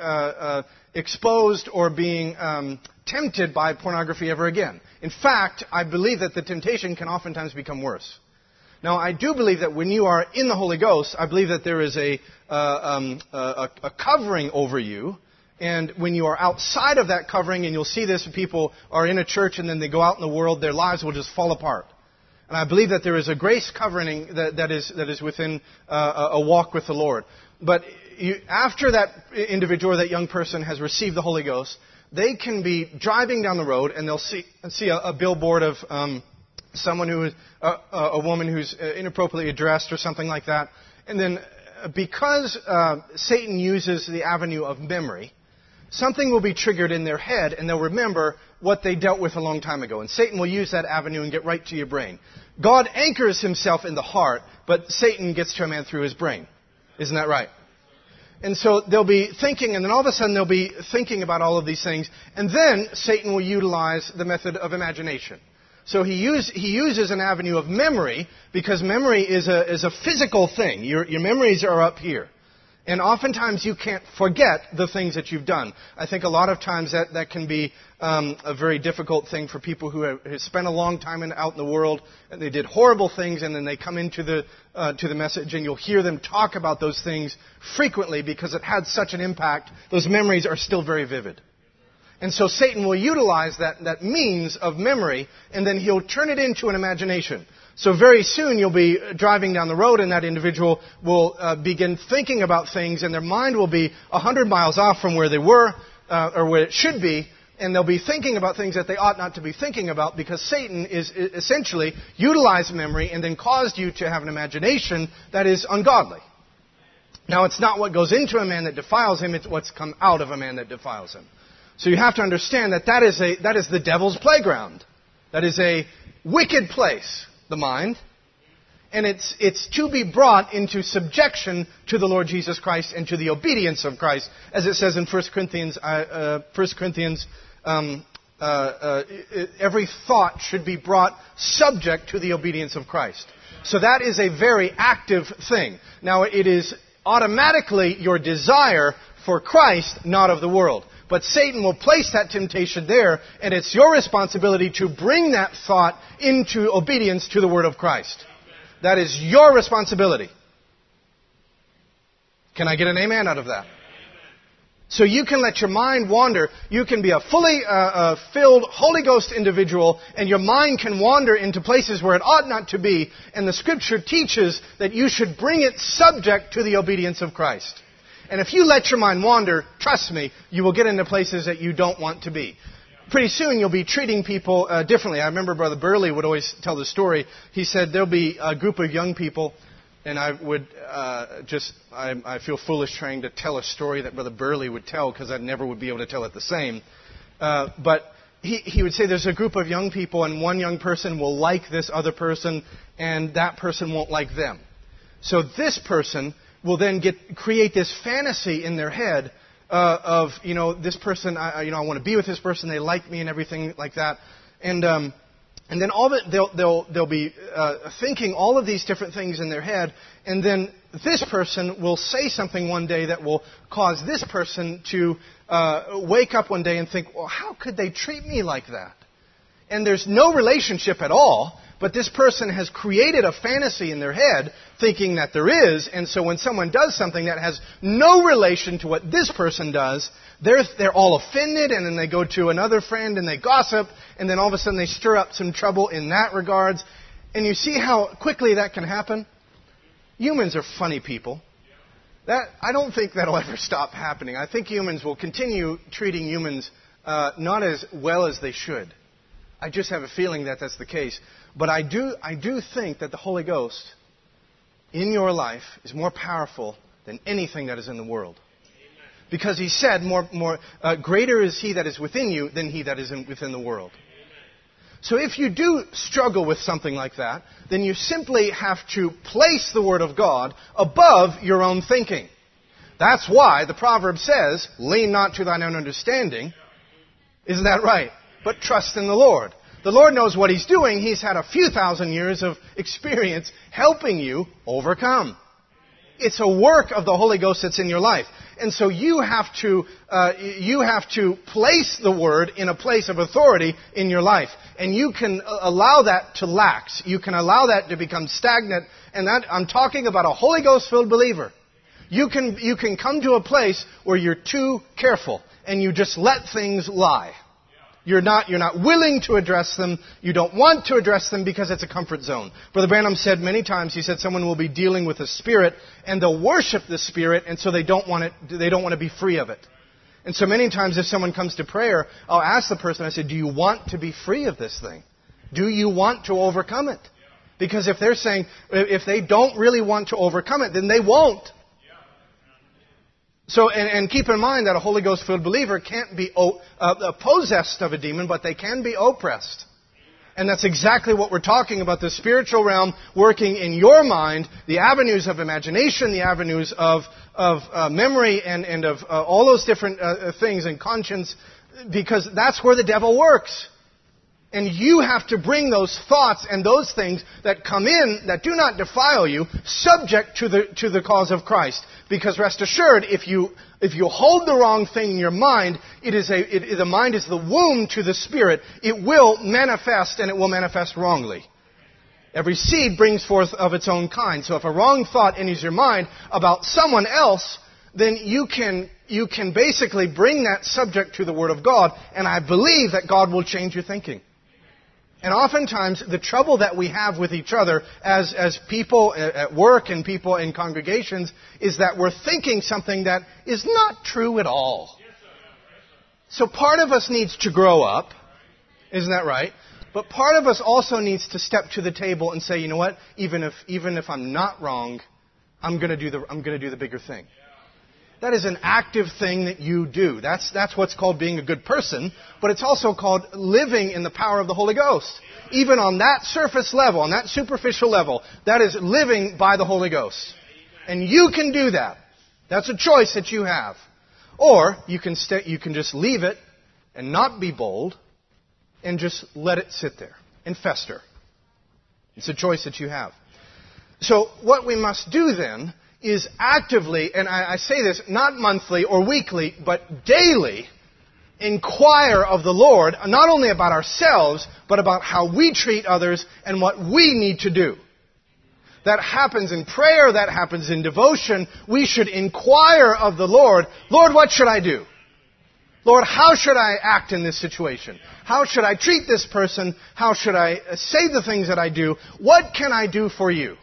Speaker 5: exposed or being um, tempted by pornography ever again. In fact, I believe that the temptation can oftentimes become worse. Now, I do believe that when you are in the Holy Ghost, I believe that there is a, uh, um, a, a covering over you. And when you are outside of that covering, and you'll see this, people are in a church and then they go out in the world, their lives will just fall apart. And I believe that there is a grace covering that, that, is, that is within uh, a walk with the Lord. But you, after that individual or that young person has received the Holy Ghost, they can be driving down the road and they'll see, see a, a billboard of um, someone who is uh, a woman who's uh, inappropriately dressed or something like that. And then uh, because uh, Satan uses the avenue of memory, something will be triggered in their head and they'll remember what they dealt with a long time ago. And Satan will use that avenue and get right to your brain. God anchors himself in the heart, but Satan gets to a man through his brain. Isn't that right? And so they'll be thinking, and then all of a sudden they'll be thinking about all of these things. And then Satan will utilize the method of imagination. So he, use, he uses an avenue of memory because memory is a, is a physical thing. Your, your memories are up here. And oftentimes you can't forget the things that you've done. I think a lot of times that, that can be um, a very difficult thing for people who have, have spent a long time in, out in the world and they did horrible things and then they come into the, uh, to the message and you'll hear them talk about those things frequently because it had such an impact. Those memories are still very vivid. And so Satan will utilize that, that means of memory and then he'll turn it into an imagination. So very soon you'll be driving down the road and that individual will uh, begin thinking about things and their mind will be a hundred miles off from where they were uh, or where it should be and they'll be thinking about things that they ought not to be thinking about because Satan is essentially utilized memory and then caused you to have an imagination that is ungodly. Now it's not what goes into a man that defiles him, it's what's come out of a man that defiles him. So you have to understand that that is, a, that is the devil's playground. That is a wicked place the mind, and it's, it's to be brought into subjection to the Lord Jesus Christ and to the obedience of Christ, as it says in 1 Corinthians, uh, uh, 1 Corinthians um, uh, uh, every thought should be brought subject to the obedience of Christ. So that is a very active thing. Now, it is automatically your desire for Christ, not of the world. But Satan will place that temptation there, and it's your responsibility to bring that thought into obedience to the Word of Christ. That is your responsibility. Can I get an amen out of that? So you can let your mind wander. You can be a fully uh, uh, filled Holy Ghost individual, and your mind can wander into places where it ought not to be. And the Scripture teaches that you should bring it subject to the obedience of Christ. And if you let your mind wander, trust me, you will get into places that you don't want to be. Pretty soon you'll be treating people uh, differently. I remember Brother Burley would always tell the story. He said there'll be a group of young people, and I would uh, just, I, I feel foolish trying to tell a story that Brother Burley would tell because I never would be able to tell it the same. Uh, but he, he would say there's a group of young people, and one young person will like this other person, and that person won't like them. So this person will then get create this fantasy in their head uh, of you know this person I, you know I want to be with this person they like me and everything like that. And um, and then all that they'll they'll they'll be uh, thinking all of these different things in their head and then this person will say something one day that will cause this person to uh, wake up one day and think well how could they treat me like that? And there's no relationship at all But this person has created a fantasy in their head thinking that there is, and so when someone does something that has no relation to what this person does, they're, they're all offended, and then they go to another friend and they gossip, and then all of a sudden they stir up some trouble in that regards. And you see how quickly that can happen? Humans are funny people. That, I don't think that'll ever stop happening. I think humans will continue treating humans uh, not as well as they should. I just have a feeling that that's the case. But I do, I do think that the Holy Ghost in your life is more powerful than anything that is in the world. Because he said, more, more, uh, greater is he that is within you than he that is in, within the world. So if you do struggle with something like that, then you simply have to place the Word of God above your own thinking. That's why the proverb says, lean not to thine own understanding. Isn't that right? But trust in the Lord. The Lord knows what He's doing. He's had a few thousand years of experience helping you overcome. It's a work of the Holy Ghost that's in your life. And so you have to, uh, you have to place the Word in a place of authority in your life. And you can allow that to lax. You can allow that to become stagnant. And that, I'm talking about a Holy Ghost filled believer. You can, you can come to a place where you're too careful and you just let things lie. You're not, you're not willing to address them. You don't want to address them because it's a comfort zone. Brother Branham said many times, he said someone will be dealing with a spirit and they'll worship the spirit and so they don't want it, they don't want to be free of it. And so many times if someone comes to prayer, I'll ask the person, I say, do you want to be free of this thing? Do you want to overcome it? Because if they're saying, if they don't really want to overcome it, then they won't. So, and, and, keep in mind that a Holy Ghost filled believer can't be uh, uh, possessed of a demon, but they can be oppressed. And that's exactly what we're talking about the spiritual realm working in your mind, the avenues of imagination, the avenues of, of uh, memory, and, and of uh, all those different uh, uh, things, and conscience, because that's where the devil works. And you have to bring those thoughts and those things that come in that do not defile you subject to the, to the cause of Christ. Because rest assured, if you, if you hold the wrong thing in your mind, it is a, it, the mind is the womb to the spirit. It will manifest and it will manifest wrongly. Every seed brings forth of its own kind. So if a wrong thought enters your mind about someone else, then you can, you can basically bring that subject to the Word of God, and I believe that God will change your thinking. And oftentimes, the trouble that we have with each other as, as people at work and people in congregations is that we're thinking something that is not true at all. So part of us needs to grow up. Isn't that right? But part of us also needs to step to the table and say, you know what? Even if, even if I'm not wrong, I'm going to do the, I'm going to do the bigger thing. That is an active thing that you do. That's, that's what's called being a good person, but it's also called living in the power of the Holy Ghost. Even on that surface level, on that superficial level, that is living by the Holy Ghost. And you can do that. That's a choice that you have. Or you can, you can just leave it and not be bold and just let it sit there and fester. It's a choice that you have. So what we must do then is actively, and I, I say this not monthly or weekly, but daily, inquire of the Lord, not only about ourselves, but about how we treat others and what we need to do. That happens in prayer, that happens in devotion. We should inquire of the Lord, Lord, what should I do? Lord, how should I act in this situation? How should I treat this person? How should I say the things that I do? What can I do for you?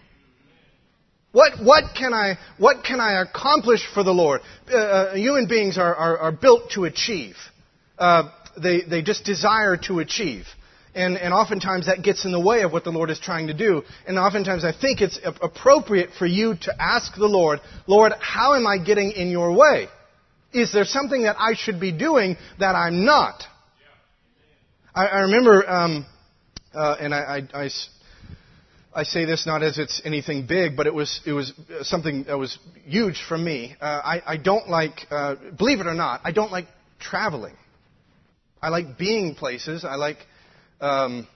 Speaker 5: What, what, can I, what can I accomplish for the Lord? Uh, uh, human beings are, are, are, built to achieve. Uh, they, they just desire to achieve. And, and oftentimes that gets in the way of what the Lord is trying to do. And oftentimes I think it's appropriate for you to ask the Lord, Lord, how am I getting in your way? Is there something that I should be doing that I'm not? I, I remember, um, uh, and I, I, I I say this not as it's anything big, but it was it was something that was huge for me. Uh, I, I don't like, uh, believe it or not, I don't like traveling. I like being places. I like, um,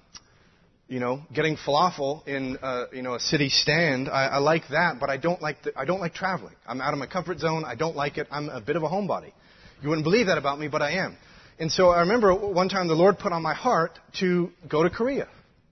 Speaker 5: you know, getting falafel in uh, you know a city stand. I, I like that, but I don't like the, I don't like traveling. I'm out of my comfort zone. I don't like it. I'm a bit of a homebody. You wouldn't believe that about me, but I am. And so I remember one time the Lord put on my heart to go to Korea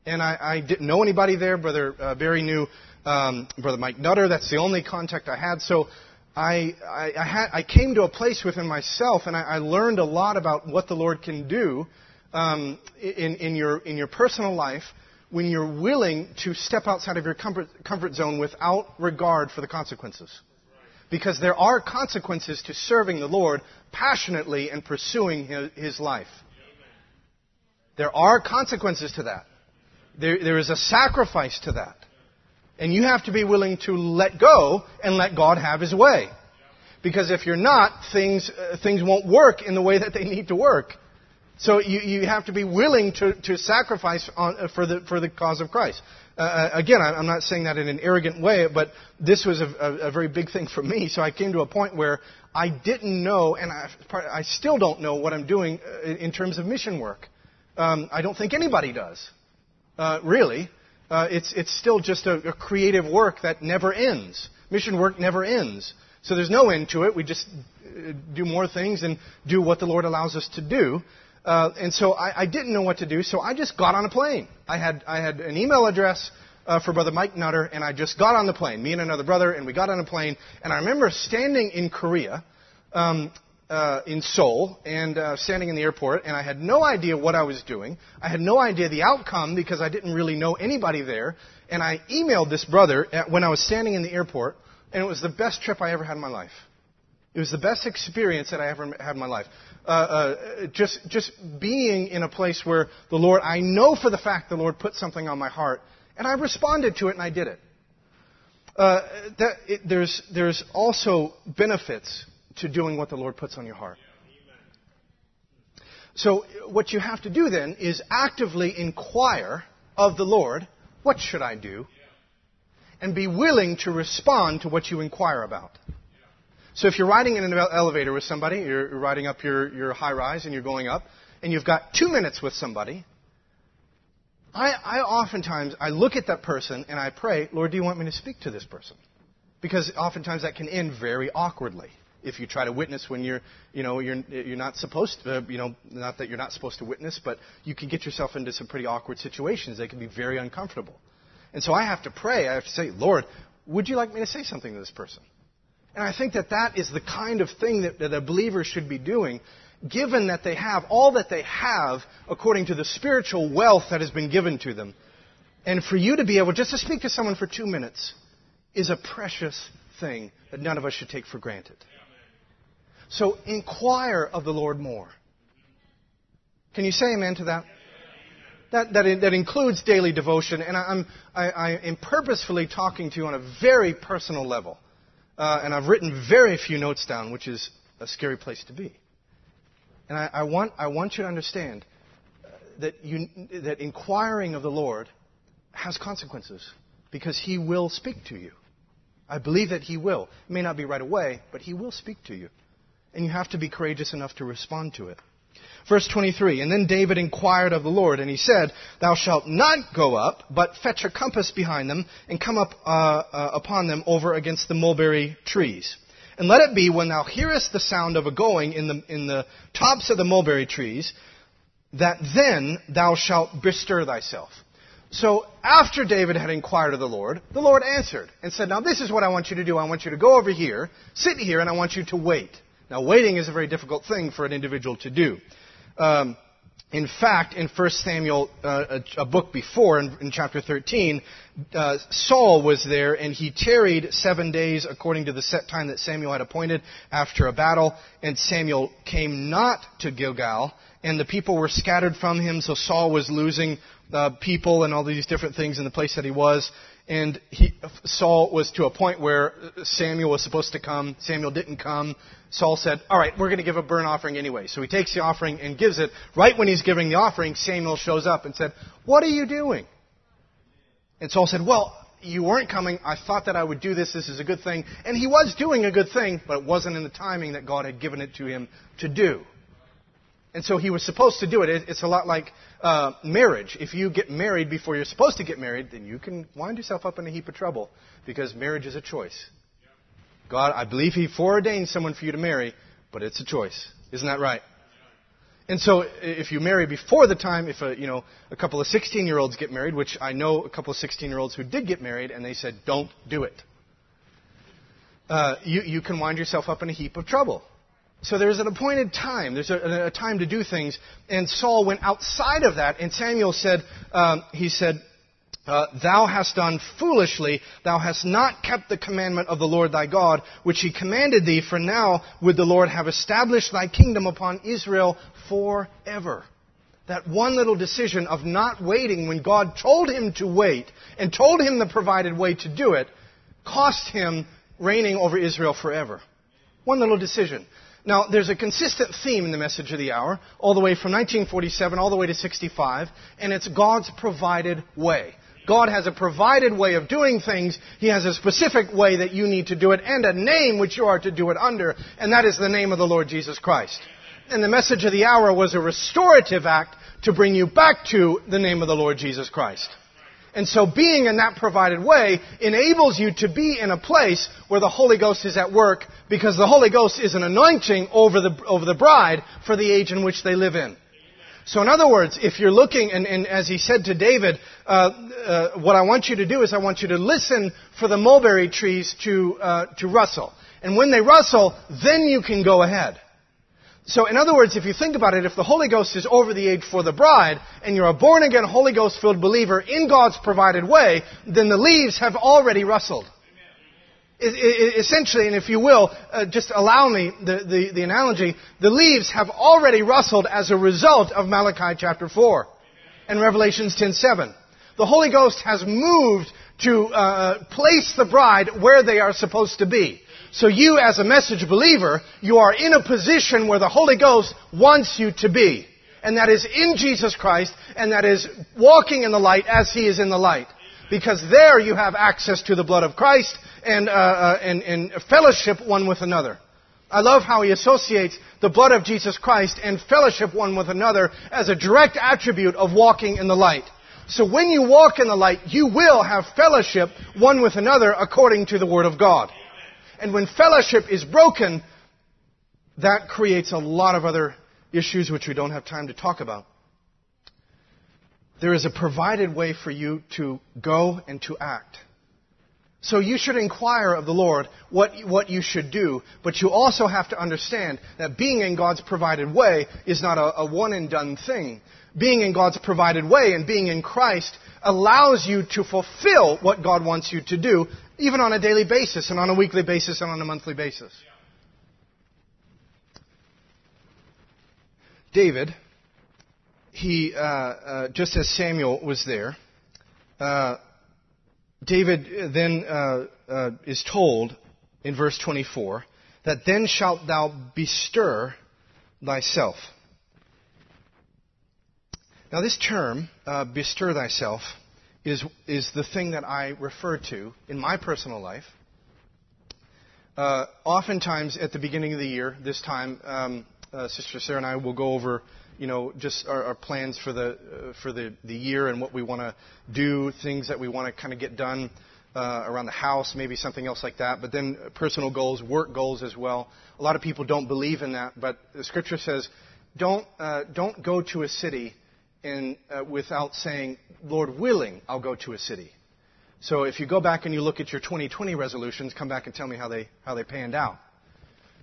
Speaker 5: And I, I didn't know anybody there. Brother uh, Barry knew um, Brother Mike Nutter. That's the only contact I had. So I, I, I, had, I came to a place within myself, and I, I learned a lot about what the Lord can do um, in, in, your, in your personal life when you're willing to step outside of your comfort, comfort zone without regard for the consequences. Because there are consequences to serving the Lord passionately and pursuing his, his life. There are consequences to that. There, there is a sacrifice to that. And you have to be willing to let go and let God have His way. Because if you're not, things, uh, things won't work in the way that they need to work. So you, you have to be willing to, to sacrifice on, uh, for, the, for the cause of Christ. Uh, uh again, I'm not saying that in an arrogant way, but this was a, a, a, very big thing for me. So I came to a point where I didn't know, and I, I still don't know what I'm doing uh, in terms of mission work. Um, I don't think anybody does, uh, really uh, it's, it's still just a, a creative work that never ends. Mission work never ends. So there's no end to it. We just uh, do more things and do what the Lord allows us to do. Uh, and so I, I, didn't know what to do, so I just got on a plane. I had, I had an email address uh, for Brother Mike Nutter, and I just got on the plane, me and another brother, and we got on a plane. And I remember standing in Korea, um, uh, in Seoul and uh, standing in the airport, and I had no idea what I was doing. I had no idea the outcome because I didn't really know anybody there. And I emailed this brother at, when I was standing in the airport, and it was the best trip I ever had in my life. It was the best experience that I ever had in my life. Uh, uh, just, just being in a place where the Lord, I know for the fact the Lord put something on my heart, and I responded to it and I did it. Uh, that, it there's, there's also benefits to doing what the Lord puts on your heart. So, what you have to do then is actively inquire of the Lord, what should I do? And be willing to respond to what you inquire about. So, if you're riding in an elevator with somebody, you're riding up your, your high rise and you're going up, and you've got two minutes with somebody, I, I oftentimes I look at that person and I pray, Lord, do you want me to speak to this person? Because oftentimes that can end very awkwardly if you try to witness when you're, you know, you're, you're not supposed to, you know, not that you're not supposed to witness, but you can get yourself into some pretty awkward situations. They can be very uncomfortable. And so I have to pray. I have to say, Lord, would you like me to say something to this person? And I think that that is the kind of thing that, that a believer should be doing, given that they have all that they have according to the spiritual wealth that has been given to them. And for you to be able just to speak to someone for two minutes is a precious thing that none of us should take for granted. So inquire of the Lord more. Can you say amen to that? That, that, that includes daily devotion, and I'm, I, I am purposefully talking to you on a very personal level. Uh, and I've written very few notes down, which is a scary place to be. And I, I, want, I want you to understand that, you, that inquiring of the Lord has consequences because He will speak to you. I believe that He will. It may not be right away, but He will speak to you and you have to be courageous enough to respond to it. Verse 23, And then David inquired of the Lord, and he said, Thou shalt not go up, but fetch a compass behind them, and come up uh, uh, upon them over against the mulberry trees. And let it be when thou hearest the sound of a going in the, in the tops of the mulberry trees, that then thou shalt bestir thyself. So after David had inquired of the Lord, the Lord answered and said, Now this is what I want you to do. I want you to go over here, sit here, and I want you to wait. Now, waiting is a very difficult thing for an individual to do. Um, in fact, in 1 Samuel, uh, a, a, book before, in, in chapter 13, uh, Saul was there and he tarried seven days according to the set time that Samuel had appointed after a battle. And Samuel came not to Gilgal, and the people were scattered from him, so Saul was losing uh, people and all these different things in the place that he was. And he, Saul was to a point where Samuel was supposed to come. Samuel didn't come. Saul said, All right, we're going to give a burnt offering anyway. So he takes the offering and gives it. Right when he's giving the offering, Samuel shows up and said, What are you doing? And Saul said, Well, you weren't coming. I thought that I would do this. This is a good thing. And he was doing a good thing, but it wasn't in the timing that God had given it to him to do. And so he was supposed to do it. It's a lot like uh, marriage. If you get married before you're supposed to get married, then you can wind yourself up in a heap of trouble because marriage is a choice. God, I believe He foreordained someone for you to marry, but it's a choice. Isn't that right? And so if you marry before the time, if a, you know, a couple of 16 year olds get married, which I know a couple of 16 year olds who did get married and they said, don't do it, uh, you, you can wind yourself up in a heap of trouble. So there's an appointed time. There's a, a time to do things. And Saul went outside of that, and Samuel said, um, he said, uh, thou hast done foolishly. Thou hast not kept the commandment of the Lord thy God, which he commanded thee. For now would the Lord have established thy kingdom upon Israel forever. That one little decision of not waiting when God told him to wait and told him the provided way to do it cost him reigning over Israel forever. One little decision. Now, there's a consistent theme in the message of the hour, all the way from 1947 all the way to 65, and it's God's provided way. God has a provided way of doing things. He has a specific way that you need to do it and a name which you are to do it under, and that is the name of the Lord Jesus Christ. And the message of the hour was a restorative act to bring you back to the name of the Lord Jesus Christ. And so being in that provided way enables you to be in a place where the Holy Ghost is at work because the Holy Ghost is an anointing over the, over the bride for the age in which they live in. So in other words, if you're looking, and, and as he said to David, uh, uh, what I want you to do is I want you to listen for the mulberry trees to, uh, to rustle. And when they rustle, then you can go ahead. So, in other words, if you think about it, if the Holy Ghost is over the age for the bride, and you're a born again, Holy Ghost filled believer in God's provided way, then the leaves have already rustled. Essentially, and if you will, uh, just allow me the, the, the, analogy, the leaves have already rustled as a result of Malachi chapter 4 and Revelations 10.7. The Holy Ghost has moved to uh, place the bride where they are supposed to be. So you as a message believer, you are in a position where the Holy Ghost wants you to be. And that is in Jesus Christ, and that is walking in the light as He is in the light. Because there you have access to the blood of Christ and, uh, uh, and, and fellowship one with another. I love how he associates the blood of Jesus Christ and fellowship one with another as a direct attribute of walking in the light. So when you walk in the light, you will have fellowship one with another according to the Word of God. And when fellowship is broken, that creates a lot of other issues which we don't have time to talk about. There is a provided way for you to go and to act. So you should inquire of the Lord what, what you should do, but you also have to understand that being in God's provided way is not a, a one and done thing. Being in God's provided way and being in Christ allows you to fulfill what God wants you to do even on a daily basis and on a weekly basis and on a monthly basis. David, he, uh, uh, just as Samuel was there, uh, David then uh, uh, is told in verse 24 that then shalt thou bestir thyself. Now, this term, uh, bestir thyself, is, is the thing that I refer to in my personal life. Uh, oftentimes at the beginning of the year, this time, um, uh, Sister Sarah and I will go over, you know, just our, our plans for the uh, for the, the year and what we want to do, things that we want to kind of get done uh, around the house, maybe something else like that. But then personal goals, work goals as well. A lot of people don't believe in that, but the Scripture says, don't uh, don't go to a city in, uh, without saying, Lord willing, I'll go to a city. So if you go back and you look at your 2020 resolutions, come back and tell me how they, how they panned out.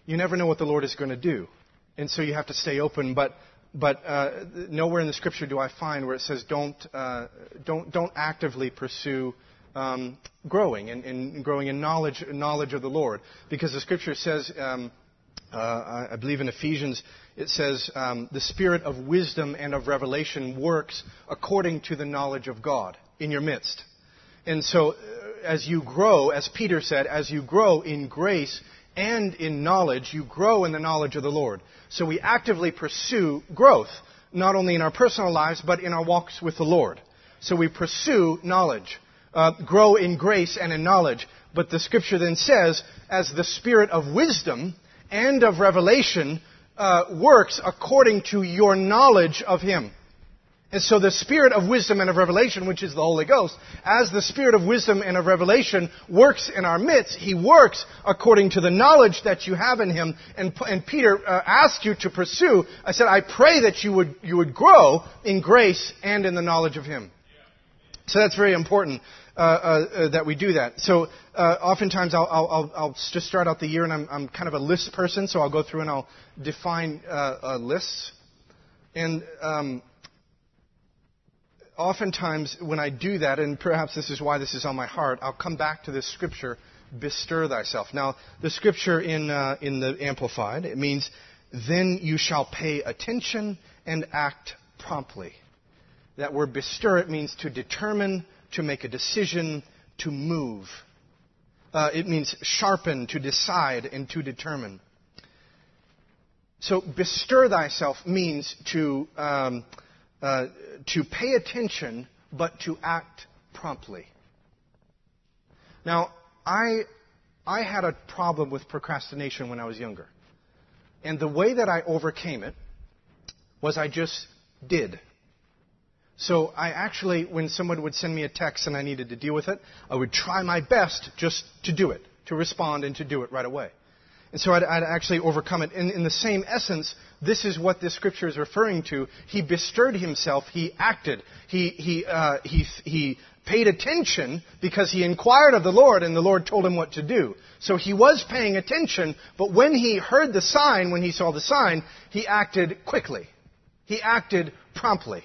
Speaker 5: You never know what the Lord is going to do. And so you have to stay open. But, but uh, nowhere in the scripture do I find where it says don't, uh, don't, don't actively pursue um, growing and, and, growing in knowledge, knowledge of the Lord. Because the scripture says, um, uh, I believe in Ephesians, it says, um, the spirit of wisdom and of revelation works according to the knowledge of God in your midst. And so, uh, as you grow, as Peter said, as you grow in grace and in knowledge, you grow in the knowledge of the Lord. So we actively pursue growth, not only in our personal lives, but in our walks with the Lord. So we pursue knowledge, uh, grow in grace and in knowledge. But the scripture then says, as the spirit of wisdom and of revelation uh, works according to your knowledge of Him. And so the spirit of wisdom and of revelation, which is the Holy Ghost, as the spirit of wisdom and of revelation works in our midst, he works according to the knowledge that you have in him. And, and Peter uh, asked you to pursue. I said, I pray that you would, you would grow in grace and in the knowledge of him. So that's very important. Uh, uh, uh, that we do that. So uh, oftentimes I'll, I'll, I'll, just start out the year and I'm, I'm, kind of a list person, so I'll go through and I'll define uh, lists. And um, oftentimes when I do that, and perhaps this is why this is on my heart, I'll come back to this scripture, bestir thyself. Now, the scripture in, uh, in the Amplified, it means, then you shall pay attention and act promptly. That word bestir, it means to determine, to make a decision, to move. Uh, it means sharpen, to decide, and to determine. So, bestir thyself means to um, uh, to pay attention, but to act promptly. Now, I, I had a problem with procrastination when I was younger. And the way that I overcame it was I just did. So I actually, when someone would send me a text and I needed to deal with it, I would try my best just to do it, to respond and to do it right away. And so I'd, I'd actually overcome it. In, in the same essence, this is what this scripture is referring to. He bestirred himself. He acted. He, he, uh, he, he paid attention because he inquired of the Lord and the Lord told him what to do. So he was paying attention, but when he heard the sign, when he saw the sign, he acted quickly. He acted promptly.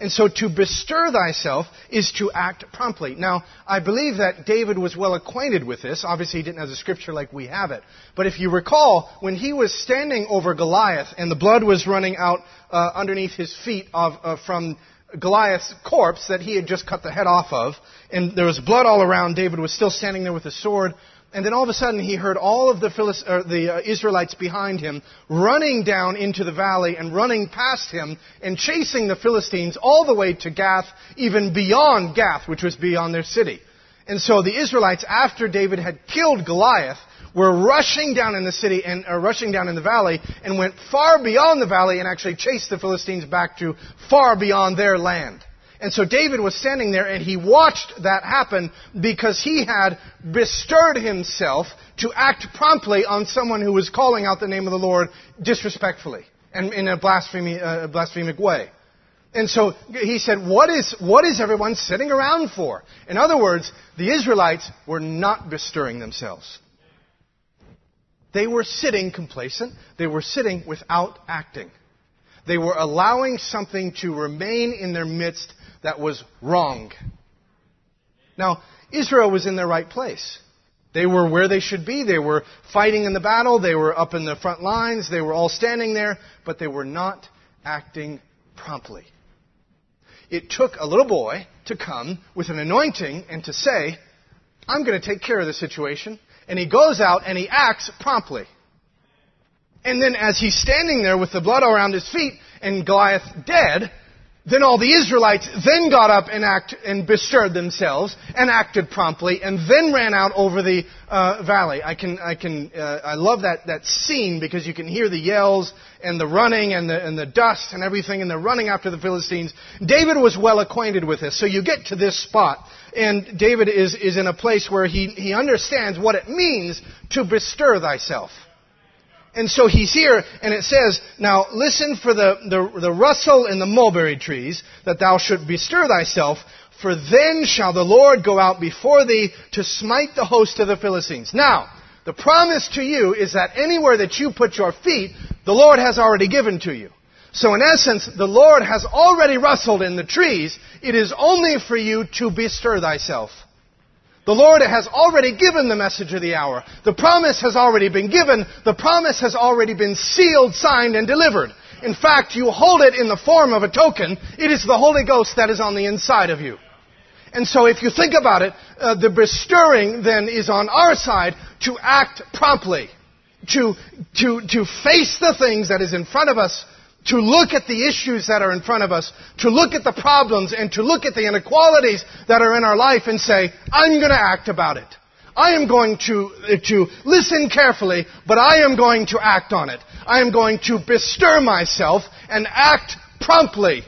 Speaker 5: And so to bestir thyself is to act promptly. Now, I believe that David was well acquainted with this. Obviously, he didn't have the scripture like we have it. But if you recall, when he was standing over Goliath and the blood was running out uh, underneath his feet of, uh, from Goliath's corpse that he had just cut the head off of, and there was blood all around, David was still standing there with a sword and then all of a sudden, he heard all of the, Philist- the uh, Israelites behind him running down into the valley and running past him and chasing the Philistines all the way to Gath, even beyond Gath, which was beyond their city. And so the Israelites, after David had killed Goliath, were rushing down in the city and uh, rushing down in the valley and went far beyond the valley and actually chased the Philistines back to far beyond their land. And so David was standing there and he watched that happen because he had bestirred himself to act promptly on someone who was calling out the name of the Lord disrespectfully and in a blasphemy, uh, blasphemic way. And so he said, what is, what is everyone sitting around for? In other words, the Israelites were not bestirring themselves. They were sitting complacent. They were sitting without acting. They were allowing something to remain in their midst that was wrong. Now, Israel was in their right place. They were where they should be. They were fighting in the battle. They were up in the front lines. They were all standing there, but they were not acting promptly. It took a little boy to come with an anointing and to say, I'm going to take care of the situation. And he goes out and he acts promptly. And then as he's standing there with the blood around his feet and Goliath dead, then all the Israelites then got up and act and bestirred themselves and acted promptly and then ran out over the uh, valley. I can, I can, uh, I love that, that scene because you can hear the yells and the running and the, and the dust and everything and they're running after the Philistines. David was well acquainted with this. So you get to this spot and David is, is in a place where he, he understands what it means to bestir thyself. And so he's here, and it says, Now listen for the, the, the rustle in the mulberry trees, that thou should bestir thyself, for then shall the Lord go out before thee to smite the host of the Philistines. Now, the promise to you is that anywhere that you put your feet, the Lord has already given to you. So in essence, the Lord has already rustled in the trees. It is only for you to bestir thyself. The Lord has already given the message of the hour. The promise has already been given. The promise has already been sealed, signed, and delivered. In fact, you hold it in the form of a token. It is the Holy Ghost that is on the inside of you. And so if you think about it, uh, the bestirring then is on our side to act promptly. To, to, to face the things that is in front of us to look at the issues that are in front of us, to look at the problems and to look at the inequalities that are in our life and say, I'm going to act about it. I am going to, uh, to listen carefully, but I am going to act on it. I am going to bestir myself and act promptly.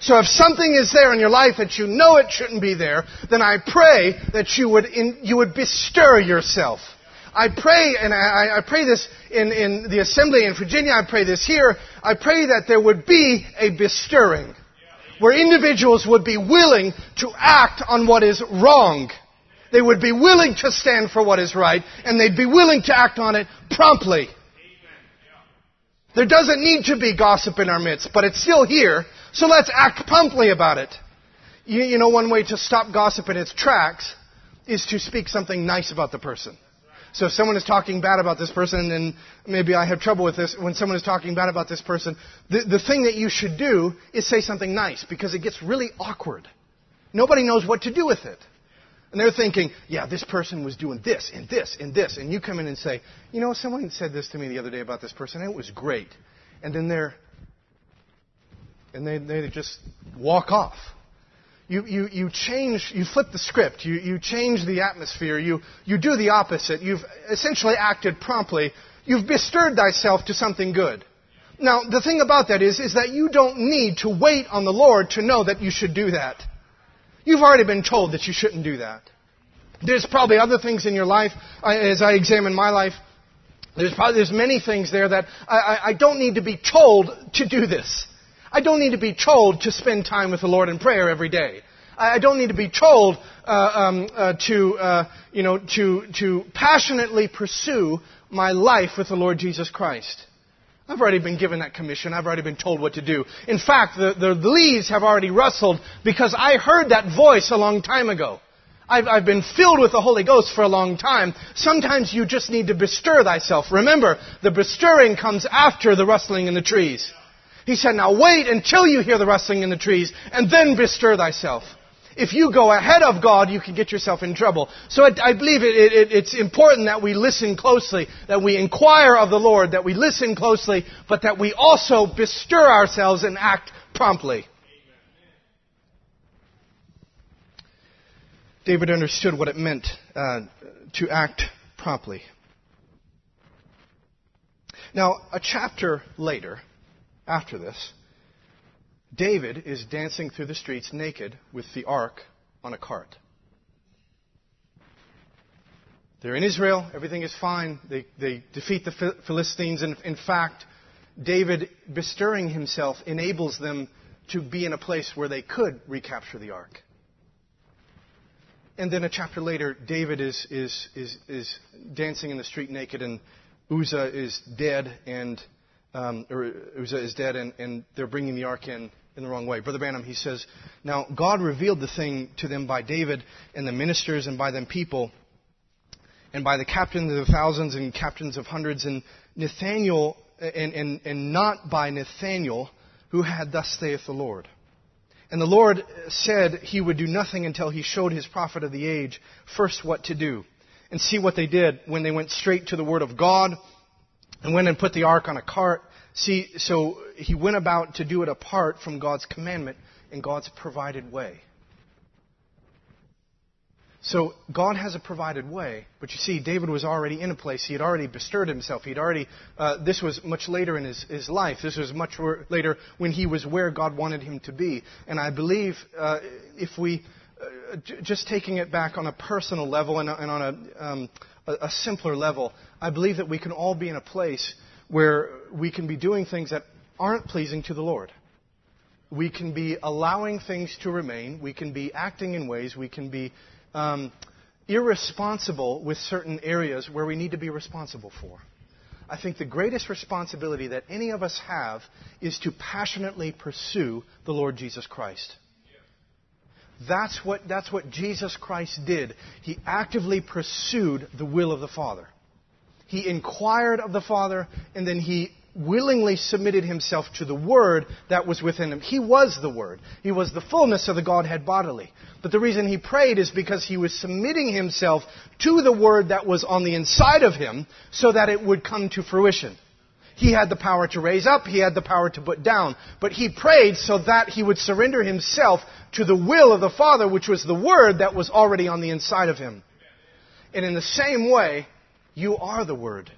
Speaker 5: So if something is there in your life that you know it shouldn't be there, then I pray that you would, in, you would bestir yourself. I pray, and I, I pray this in, in the assembly in Virginia, I pray this here, I pray that there would be a bestirring. Where individuals would be willing to act on what is wrong. They would be willing to stand for what is right, and they'd be willing to act on it promptly. There doesn't need to be gossip in our midst, but it's still here, so let's act promptly about it. You, you know, one way to stop gossip in its tracks is to speak something nice about the person. So if someone is talking bad about this person, and maybe I have trouble with this, when someone is talking bad about this person, the, the thing that you should do is say something nice because it gets really awkward. Nobody knows what to do with it. And they're thinking, yeah, this person was doing this and this and this. And you come in and say, you know, someone said this to me the other day about this person, and it was great. And then they're, and they, they just walk off. You, you, you change, you flip the script, you, you change the atmosphere, you, you do the opposite. You've essentially acted promptly. You've bestirred thyself to something good. Now, the thing about that is, is that you don't need to wait on the Lord to know that you should do that. You've already been told that you shouldn't do that. There's probably other things in your life, as I examine my life, there's probably there's many things there that I, I, I don't need to be told to do this. I don't need to be told to spend time with the Lord in prayer every day. I don't need to be told uh, um, uh, to, uh, you know, to, to passionately pursue my life with the Lord Jesus Christ. I've already been given that commission. I've already been told what to do. In fact, the, the, leaves have already rustled because I heard that voice a long time ago. I've, I've been filled with the Holy Ghost for a long time. Sometimes you just need to bestir thyself. Remember, the bestirring comes after the rustling in the trees. He said, now wait until you hear the rustling in the trees and then bestir thyself. If you go ahead of God, you can get yourself in trouble. So I, I believe it, it, it's important that we listen closely, that we inquire of the Lord, that we listen closely, but that we also bestir ourselves and act promptly. David understood what it meant uh, to act promptly. Now, a chapter later, after this, David is dancing through the streets naked with the ark on a cart. They're in Israel, everything is fine. They, they defeat the Philistines, and in fact, David bestirring himself enables them to be in a place where they could recapture the ark. And then a chapter later, David is, is, is, is dancing in the street naked, and Uzzah is dead, and um, Uzzah is dead, and, and they're bringing the ark in in the wrong way. Brother Branham, he says, Now God revealed the thing to them by David and the ministers and by them people and by the captains of thousands and captains of hundreds and Nathaniel and, and, and not by Nathaniel who had thus saith the Lord. And the Lord said he would do nothing until he showed his prophet of the age first what to do. And see what they did when they went straight to the word of God and went and put the ark on a cart See, so he went about to do it apart from God's commandment in God's provided way. So God has a provided way, but you see, David was already in a place. He had already bestirred himself. He'd already. Uh, this was much later in his, his life. This was much later when he was where God wanted him to be. And I believe uh, if we uh, j- just taking it back on a personal level and, and on a, um, a, a simpler level, I believe that we can all be in a place where we can be doing things that aren't pleasing to the Lord. We can be allowing things to remain. We can be acting in ways. We can be um, irresponsible with certain areas where we need to be responsible for. I think the greatest responsibility that any of us have is to passionately pursue the Lord Jesus Christ. That's what, that's what Jesus Christ did. He actively pursued the will of the Father. He inquired of the Father, and then he willingly submitted himself to the Word that was within him. He was the Word. He was the fullness of the Godhead bodily. But the reason he prayed is because he was submitting himself to the Word that was on the inside of him so that it would come to fruition. He had the power to raise up, he had the power to put down, but he prayed so that he would surrender himself to the will of the Father, which was the Word that was already on the inside of him. And in the same way, you are the Word.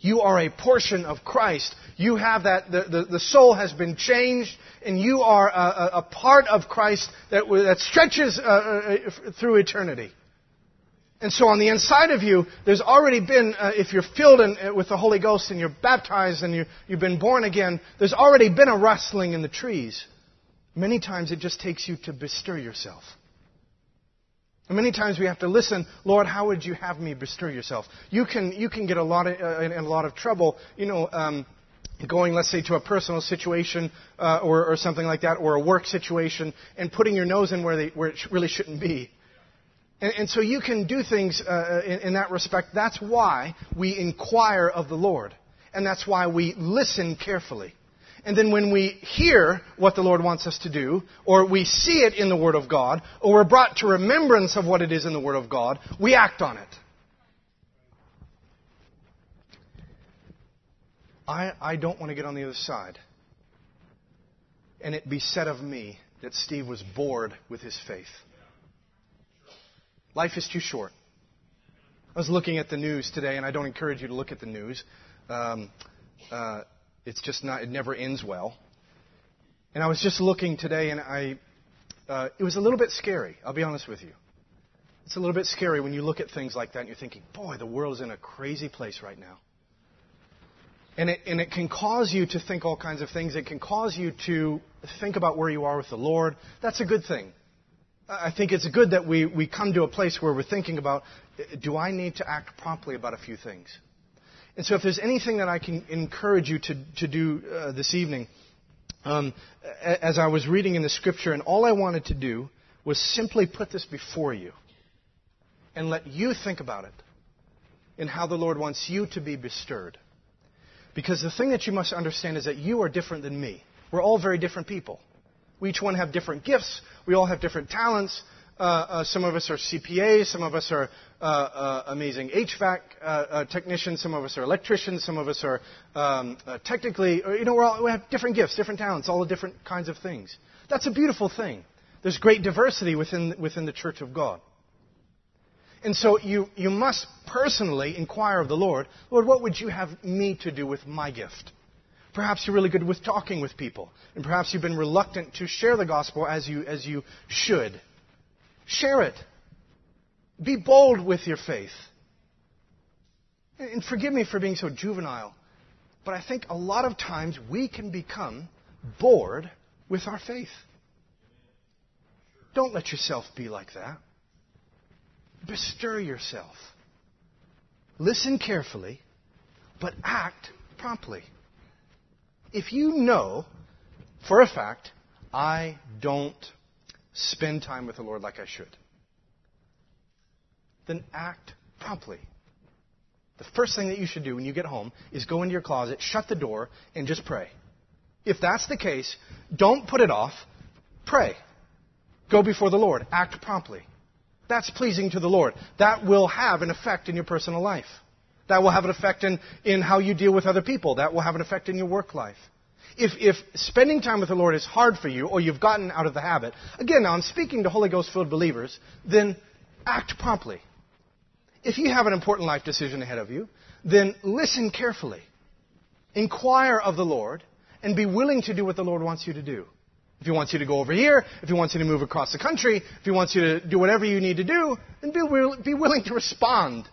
Speaker 5: You are a portion of Christ. You have that, the, the, the soul has been changed, and you are a, a, a part of Christ that, that stretches uh, uh, through eternity. And so on the inside of you, there's already been, uh, if you're filled in, uh, with the Holy Ghost and you're baptized and you, you've been born again, there's already been a rustling in the trees. Many times it just takes you to bestir yourself. And many times we have to listen, Lord, how would you have me bestir yourself? You can, you can get a lot of, uh, in, in, a lot of trouble, you know, um, going, let's say, to a personal situation uh, or, or, something like that, or a work situation, and putting your nose in where, they, where it really shouldn't be. And, and so you can do things uh, in, in that respect. That's why we inquire of the Lord. And that's why we listen carefully. And then when we hear what the Lord wants us to do, or we see it in the Word of God, or we're brought to remembrance of what it is in the Word of God, we act on it. I, I don't want to get on the other side and it be said of me that Steve was bored with his faith. Life is too short. I was looking at the news today, and I don't encourage you to look at the news. Um, uh, it's just not, it never ends well. And I was just looking today and I, uh, it was a little bit scary, I'll be honest with you. It's a little bit scary when you look at things like that and you're thinking, boy, the world is in a crazy place right now. And it, and it can cause you to think all kinds of things. It can cause you to think about where you are with the Lord. That's a good thing. I think it's good that we, we come to a place where we're thinking about do I need to act promptly about a few things? And so, if there's anything that I can encourage you to, to do uh, this evening, um, as I was reading in the scripture, and all I wanted to do was simply put this before you and let you think about it and how the Lord wants you to be bestirred. Because the thing that you must understand is that you are different than me. We're all very different people. We each one have different gifts. We all have different talents. Uh, uh, some of us are CPAs. Some of us are uh, uh, amazing HVAC uh, uh, technicians. Some of us are electricians. Some of us are um, technically, you know, all, we have different gifts, different talents, all the different kinds of things. That's a beautiful thing. There's great diversity within, within the church of God. And so you, you must personally inquire of the Lord, Lord, what would you have me to do with my gift? Perhaps you're really good with talking with people, and perhaps you've been reluctant to share the gospel as you, as you should. Share it. Be bold with your faith. And forgive me for being so juvenile, but I think a lot of times we can become bored with our faith. Don't let yourself be like that. Bestir yourself. Listen carefully, but act promptly. If you know for a fact, I don't spend time with the Lord like I should, then act promptly. The first thing that you should do when you get home is go into your closet, shut the door, and just pray. If that's the case, don't put it off. Pray. Go before the Lord. Act promptly. That's pleasing to the Lord. That will have an effect in your personal life. That will have an effect in, in how you deal with other people. That will have an effect in your work life. If, if spending time with the Lord is hard for you, or you've gotten out of the habit, again, now I'm speaking to Holy Ghost filled believers, then act promptly. If you have an important life decision ahead of you, then listen carefully. Inquire of the Lord and be willing to do what the Lord wants you to do. If He wants you to go over here, if He wants you to move across the country, if He wants you to do whatever you need to do, then be, will, be willing to respond.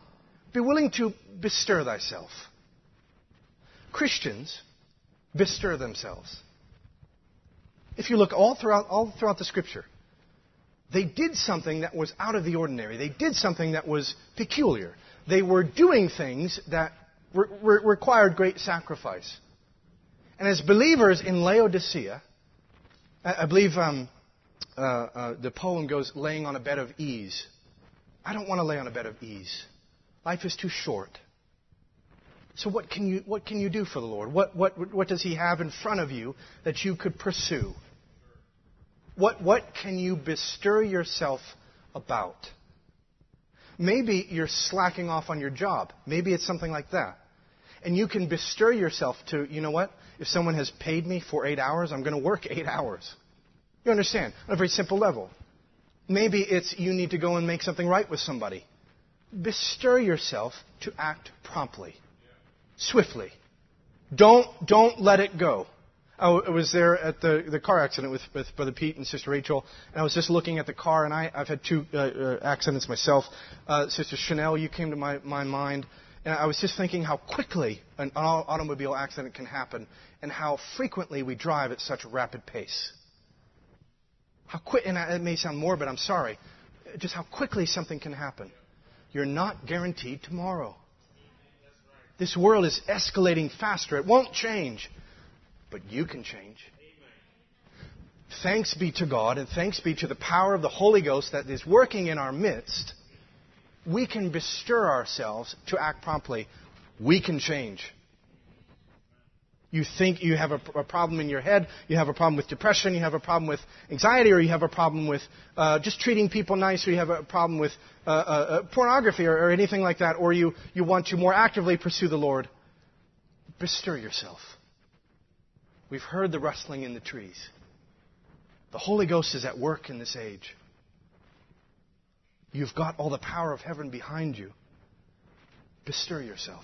Speaker 5: Be willing to bestir thyself. Christians bestir themselves. If you look all throughout, all throughout the scripture, they did something that was out of the ordinary. They did something that was peculiar. They were doing things that re- re- required great sacrifice. And as believers in Laodicea, I, I believe um, uh, uh, the poem goes, laying on a bed of ease. I don't want to lay on a bed of ease. Life is too short. So what can you, what can you do for the Lord? What, what, what does He have in front of you that you could pursue? What, what can you bestir yourself about? Maybe you're slacking off on your job. Maybe it's something like that. And you can bestir yourself to, you know what? If someone has paid me for eight hours, I'm going to work eight hours. You understand? On a very simple level. Maybe it's you need to go and make something right with somebody. Bestir yourself to act promptly. swiftly. Don't, don't let it go. I was there at the, the car accident with, with Brother Pete and Sister Rachel, and I was just looking at the car, and I, I've had two uh, uh, accidents myself. Uh, Sister Chanel, you came to my, my mind, and I was just thinking how quickly an automobile accident can happen, and how frequently we drive at such a rapid pace. How quick, and it may sound morbid, I'm sorry, just how quickly something can happen. You're not guaranteed tomorrow. This world is escalating faster. It won't change, but you can change. Thanks be to God and thanks be to the power of the Holy Ghost that is working in our midst. We can bestir ourselves to act promptly. We can change. You think you have a, a, problem in your head, you have a problem with depression, you have a problem with anxiety, or you have a problem with uh, just treating people nice, or you have a problem with uh, uh, uh, pornography or, or anything like that, or you, you want to more actively pursue the Lord. Bestir yourself. We've heard the rustling in the trees. The Holy Ghost is at work in this age. You've got all the power of heaven behind you. Bestir yourself.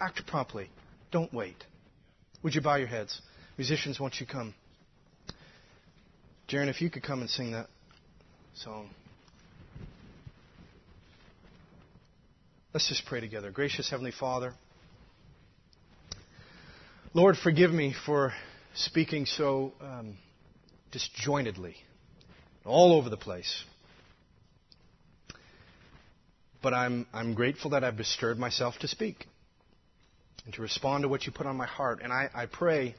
Speaker 5: Act promptly. Don't wait. Would you bow your heads? Musicians, won't you come? Jaron, if you could come and sing that song. Let's just pray together. Gracious Heavenly Father, Lord, forgive me for speaking so um, disjointedly, all over the place. But I'm, I'm grateful that I've bestirred myself to speak and to respond to what you put on my heart. And I, I pray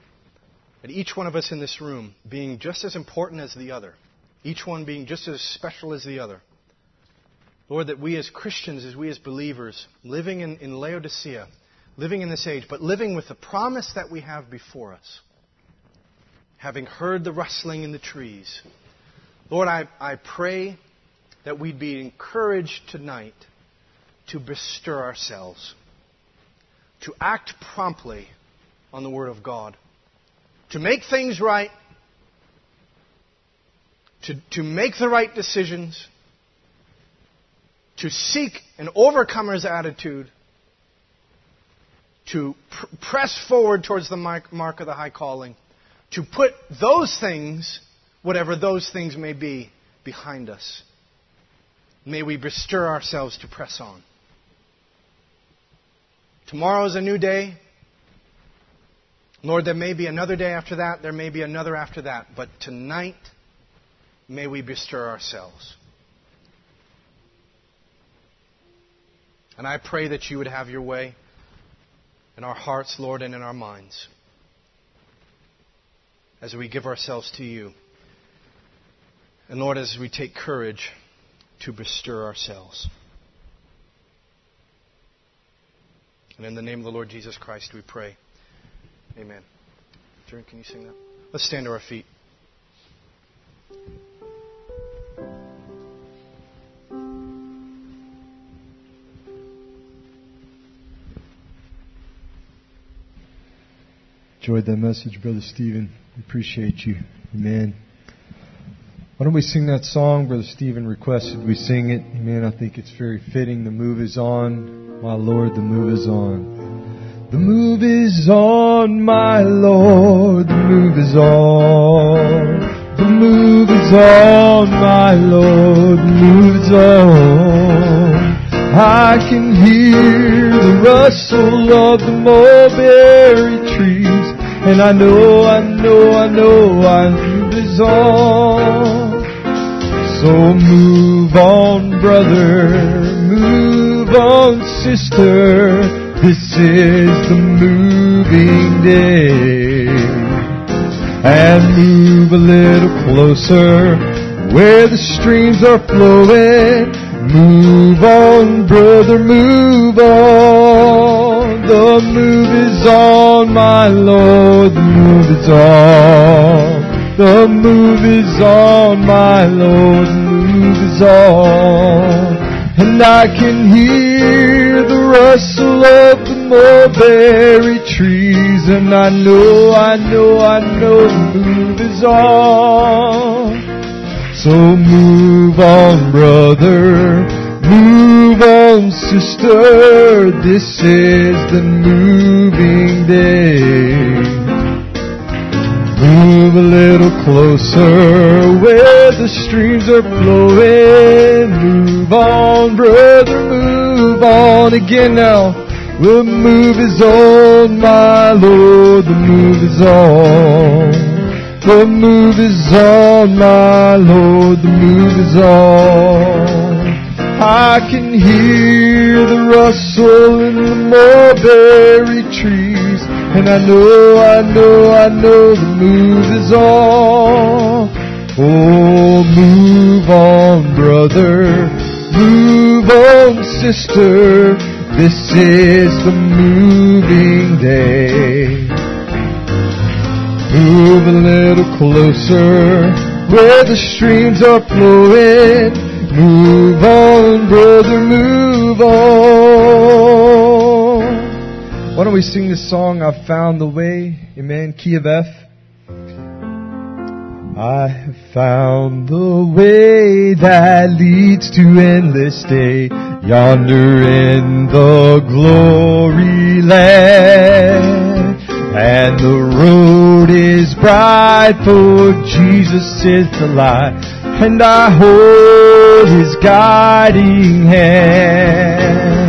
Speaker 5: that each one of us in this room, being just as important as the other, each one being just as special as the other, Lord, that we as Christians, as we as believers, living in, in Laodicea, living in this age, but living with the promise that we have before us, having heard the rustling in the trees, Lord, I, I pray that we'd be encouraged tonight to bestir ourselves to act promptly on the Word of God, to make things right, to, to make the right decisions, to seek an overcomer's attitude, to pr- press forward towards the mark, mark of the high calling, to put those things, whatever those things may be, behind us. May we bestir ourselves to press on. Tomorrow is a new day. Lord, there may be another day after that. There may be another after that. But tonight, may we bestir ourselves. And I pray that you would have your way in our hearts, Lord, and in our minds as we give ourselves to you. And Lord, as we take courage to bestir ourselves. And in the name of the Lord Jesus Christ, we pray. Amen. Jerry, can you sing that? Let's stand to our feet.
Speaker 1: Enjoyed that message, Brother Stephen. We appreciate you. Amen. Why don't we sing that song? Brother Stephen requested we sing it. Amen. I think it's very fitting. The move is on. My Lord, the move is on. The move is on, my Lord, the move is on. The move is on, my Lord, the move is on. I can hear the rustle of the mulberry trees, and I know, I know, I know, I move on. So move on, brother, move on, sister. This is the moving day. And move a little closer where the streams are flowing. Move on, brother, move on. The move is on, my Lord, the move is on. The move is on, my Lord, the move is on. And I can hear the rustle of the mulberry trees. And I know, I know, I know the move is on. So move on, brother. Move on, sister, this is the moving day. Move a little closer where the streams are flowing. Move on, brother, move on again now. The move is on, my Lord, the move is on. The move is on, my Lord, the move is on. I can hear the rustle in the mulberry trees, and I know, I know, I know the move is on. Oh, move on, brother, move on, sister, this is the moving day. Move a little closer where the streams are flowing. Move on, brother, move on. Why don't we sing this song, I've found the way? Amen. Key of F. I have found the way that leads to endless day, yonder in the glory land. And the road is bright, for Jesus is the light, and I hold his guiding hand.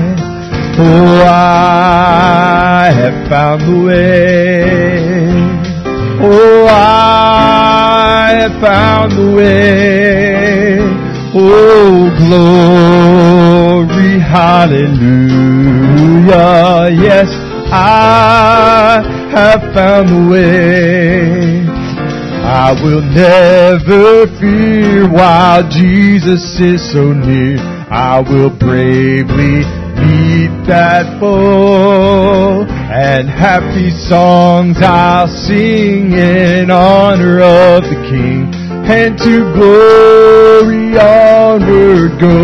Speaker 1: Oh, I have found the way. Oh, I have found the way. Oh, glory, hallelujah. Yes, I have found the way. I will never fear while Jesus is so near. I will bravely meet that foe and happy songs I'll sing in honor of the King and to glory onward go.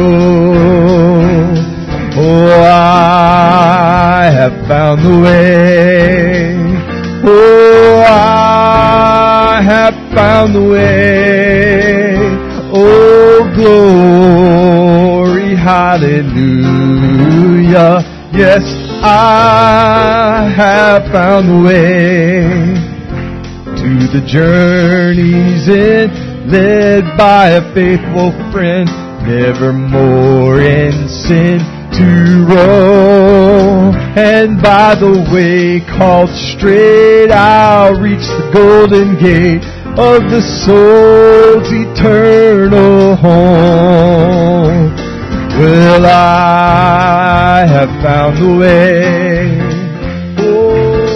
Speaker 1: Oh, I have found the way. Oh, I have found the way. Oh, glory, hallelujah. Yes, I have found the way to the journey's end, led by a faithful friend, never more in sin to roam. And by the way called straight, I'll reach the golden gate of the soul's eternal home. Well, I have found the way. Oh,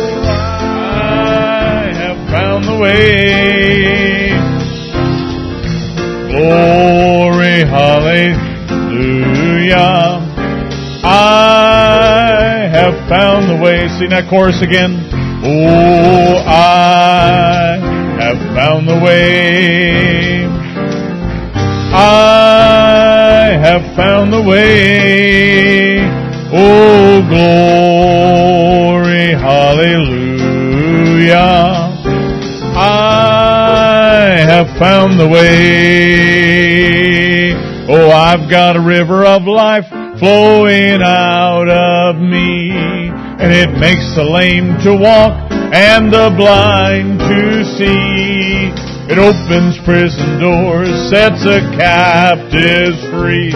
Speaker 4: I have found the way. Glory, hallelujah. I have found the way. Sing that chorus again. Oh, I have found the way. I have found the way. Oh, glory, hallelujah. I have found the way. Oh, I've got a river of life flowing out of me, and it makes the lame to walk and the blind to see. It opens prison doors, sets the captives free.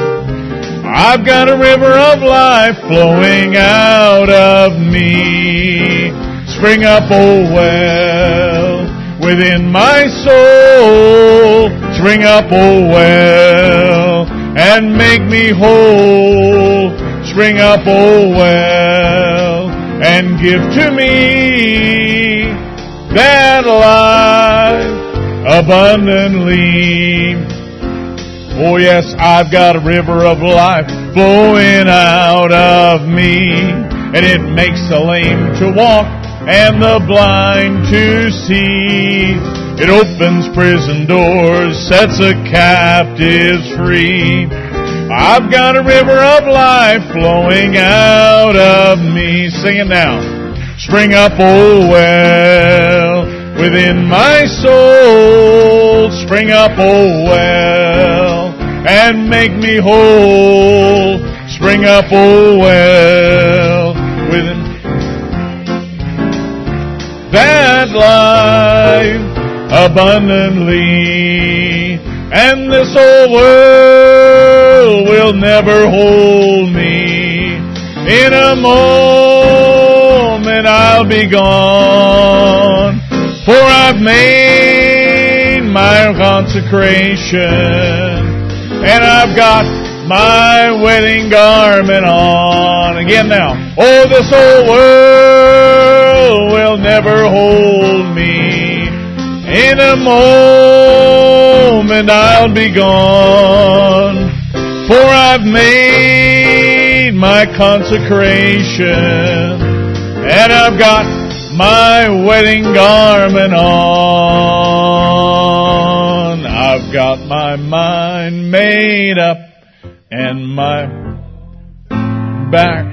Speaker 4: I've got a river of life flowing out of me. Spring up, oh well, within my soul. Spring up, oh well, and make me whole. Spring up, oh well, and give to me that life abundantly. Oh yes, I've got a river of life flowing out of me, and it makes the lame to walk and the blind to see. It opens prison doors, sets the captives free. I've got a river of life flowing out of me. Sing it now. Spring up, oh well, within my soul. Spring up, oh well, and make me whole. Spring up, oh well, within that life abundantly, and this old world will never hold me. In a moment I'll be gone, for I've made my consecration, and I've got my wedding garment on. Again now. Oh, this old world will never hold me. In a moment I'll be gone. For I've made my consecration. And I've got my wedding garment on. I've got my mind made up and my back.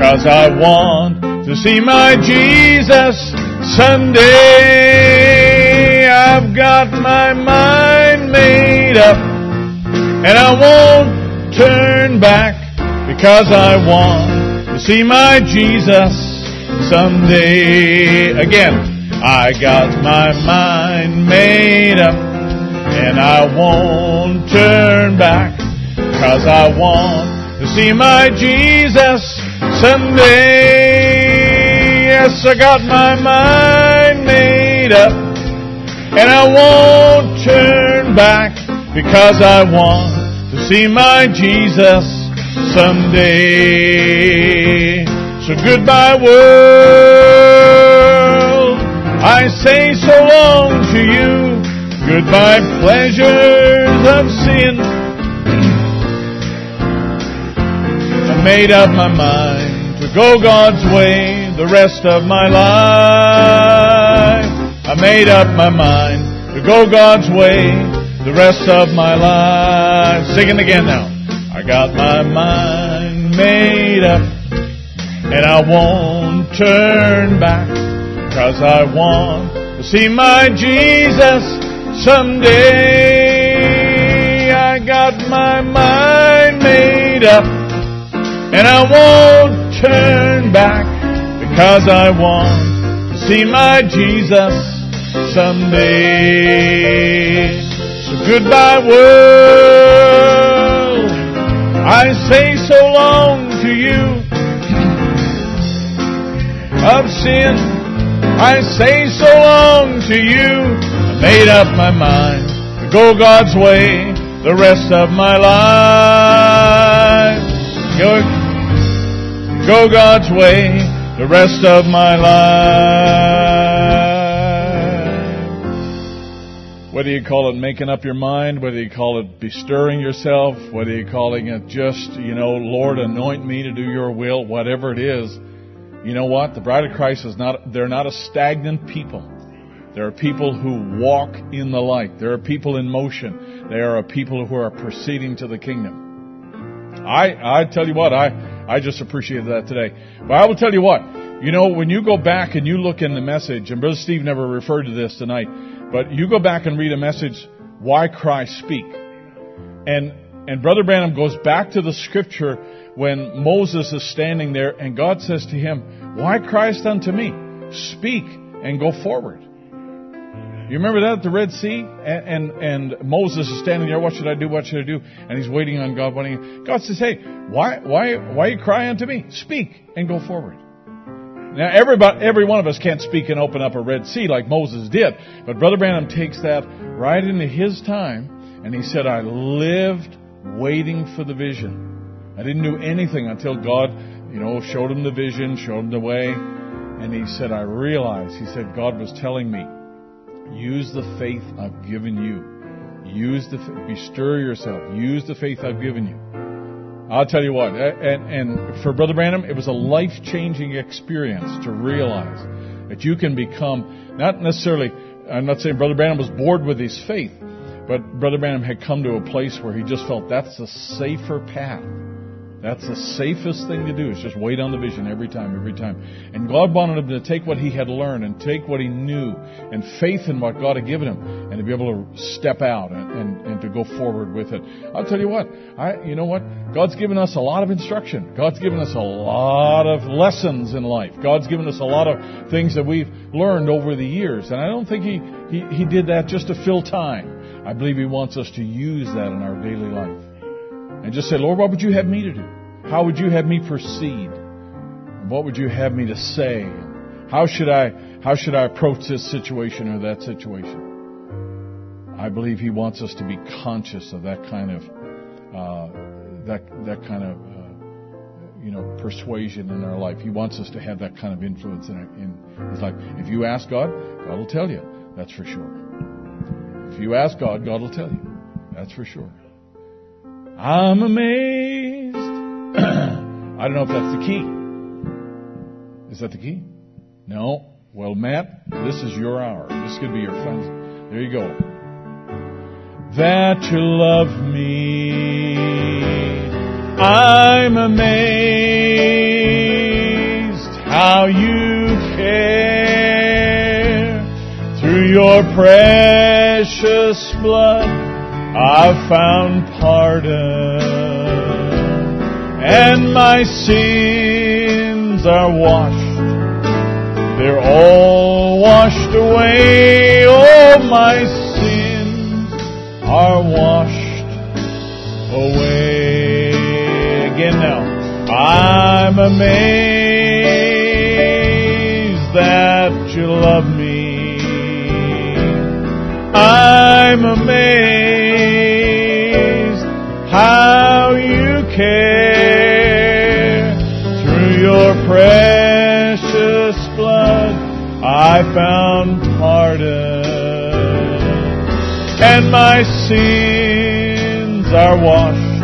Speaker 4: Cause I want to see my Jesus Sunday. I've got my mind made up and I won't turn back because I want to see my Jesus someday. Again, I got my mind made up and I won't turn back Cause I want to see my Jesus someday. Yes, I got my mind made up. And I won't turn back because I want to see my Jesus someday. So goodbye world. I say so long to you. Goodbye pleasures of sin. I made up my mind to go God's way the rest of my life. I made up my mind to go God's way the rest of my life. Singing again now. I got my mind made up and I won't turn back cause I want to see my Jesus someday. I got my mind made up and I won't turn back because I want to see my Jesus someday. So goodbye world. I say so long to you of sin. I say so long to you. I made up my mind to go God's way the rest of my life. Go, go God's way the rest of my life. Whether you call it making up your mind, whether you call it bestirring yourself, whether you're calling it just, you know, Lord, anoint me to do your will, whatever it is, you know what? The bride of Christ is not, they're not a stagnant people. There are people who walk in the light. There are people in motion. There are a people who are proceeding to the kingdom. I, I tell you what, I, I just appreciated that today. But I will tell you what, you know, when you go back and you look in the message, and Brother Steve never referred to this tonight, but you go back and read a message, Why Christ Speak. And, and Brother Branham goes back to the scripture when Moses is standing there and God says to him, Why Christ unto me? Speak and go forward. You remember that at the Red Sea? And, and, and Moses is standing there, what should I do? What should I do? And he's waiting on God. Waiting. God says, hey, why, why, why you cry unto me? Speak and go forward. Now, everybody, every one of us can't speak and open up a Red Sea like Moses did. But Brother Branham takes that right into his time. And he said, I lived waiting for the vision. I didn't do anything until God, you know, showed him the vision, showed him the way. And he said, I realized, he said, God was telling me, use the faith I've given you. Use the, bestir yourself. Use the faith I've given you. I'll tell you what, and, and for Brother Branham, it was a life-changing experience to realize that you can become, not necessarily, I'm not saying Brother Branham was bored with his faith, but Brother Branham had come to a place where he just felt that's a safer path. That's the safest thing to do is just wait on the vision every time, every time. And God wanted him to take what he had learned and take what he knew and faith in what God had given him and to be able to step out and, and, and to go forward with it. I'll tell you what, I, you know what? God's given us a lot of instruction. God's given us a lot of lessons in life. God's given us a lot of things that we've learned over the years. And I don't think he, he, he did that just to fill time. I believe he wants us to use that in our daily life and just say, Lord, what would you have me to do? How would you have me proceed? What would you have me to say? How should I, how should I approach this situation or that situation? I believe He wants us to be conscious of that kind of, uh, that, that kind of, uh, you know, persuasion in our life. He wants us to have that kind of influence in, in His life. If you ask God, God will tell you. That's for sure. If you ask God, God will tell you. That's for sure. I'm amazed. I don't know if that's the key. Is that the key? No. Well, Matt, this is your hour. This could be your fun. There you go. That you love me. I'm amazed how you care through your precious blood I've found pardon, and my sins are washed. They're all washed away. All my sins are washed away. Again now. I'm amazed that you love me. I'm amazed care. Through your precious blood, I found pardon. And my sins are washed.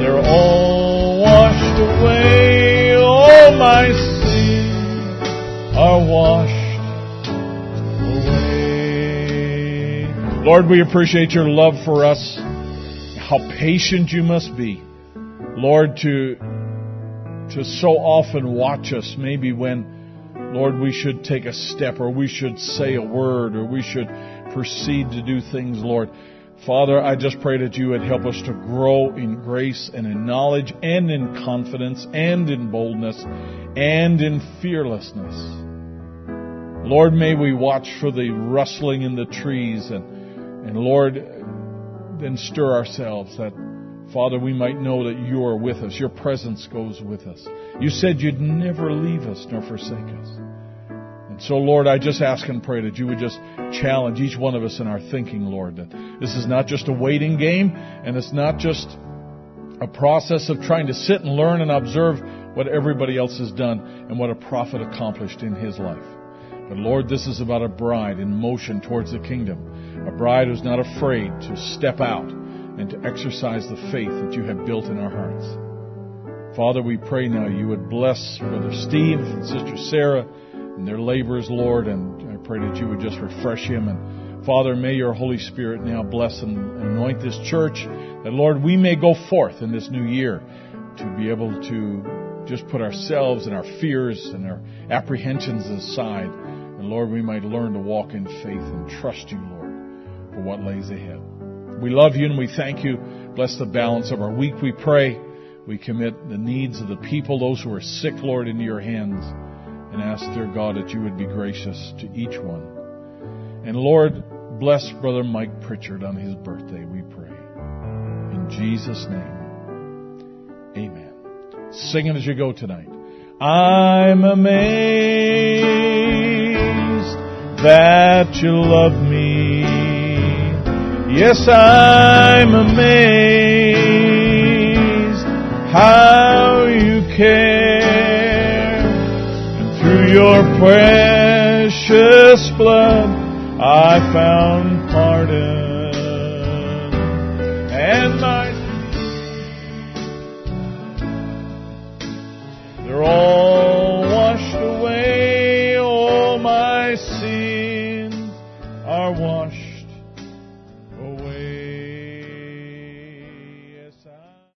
Speaker 4: They're all washed away. All my sins are washed away. Lord, we appreciate your love for us, how patient you must be. Lord, to, to so often watch us, maybe when, Lord, we should take a step or we should say a word or we should proceed to do things, Lord. Father, I just pray that you would help us to grow in grace and in knowledge and in confidence and in boldness and in fearlessness. Lord, may we watch for the rustling in the trees and and Lord, then stir ourselves that, Father, we might know that you are with us. Your presence goes with us. You said you'd never leave us nor forsake us. And so, Lord, I just ask and pray that you would just challenge each one of us in our thinking, Lord, that this is not just a waiting game and it's not just a process of trying to sit and learn and observe what everybody else has done and what a prophet accomplished in his life. But Lord, this is about a bride in motion towards the kingdom a bride who's not afraid to step out and to exercise the faith that you have built in our hearts. Father, we pray now you would bless Brother Steve and Sister Sarah and their labors, Lord, and I pray that you would just refresh him. And Father, may your Holy Spirit now bless and anoint this church, that Lord, we may go forth in this new year to be able to just put ourselves and our fears and our apprehensions aside. And Lord, we might learn to walk in faith and trust you, Lord for what lays ahead. We love you and we thank you. Bless the balance of our week, we pray. We commit the needs of the people, those who are sick, Lord, into your hands, and ask, dear God, that you would be gracious to each one. And Lord, bless Brother Mike Pritchard on his birthday, we pray. In Jesus' name, amen. Sing it as you go tonight. I'm amazed that you love me. Yes, I'm amazed how you care. And through your precious blood, I found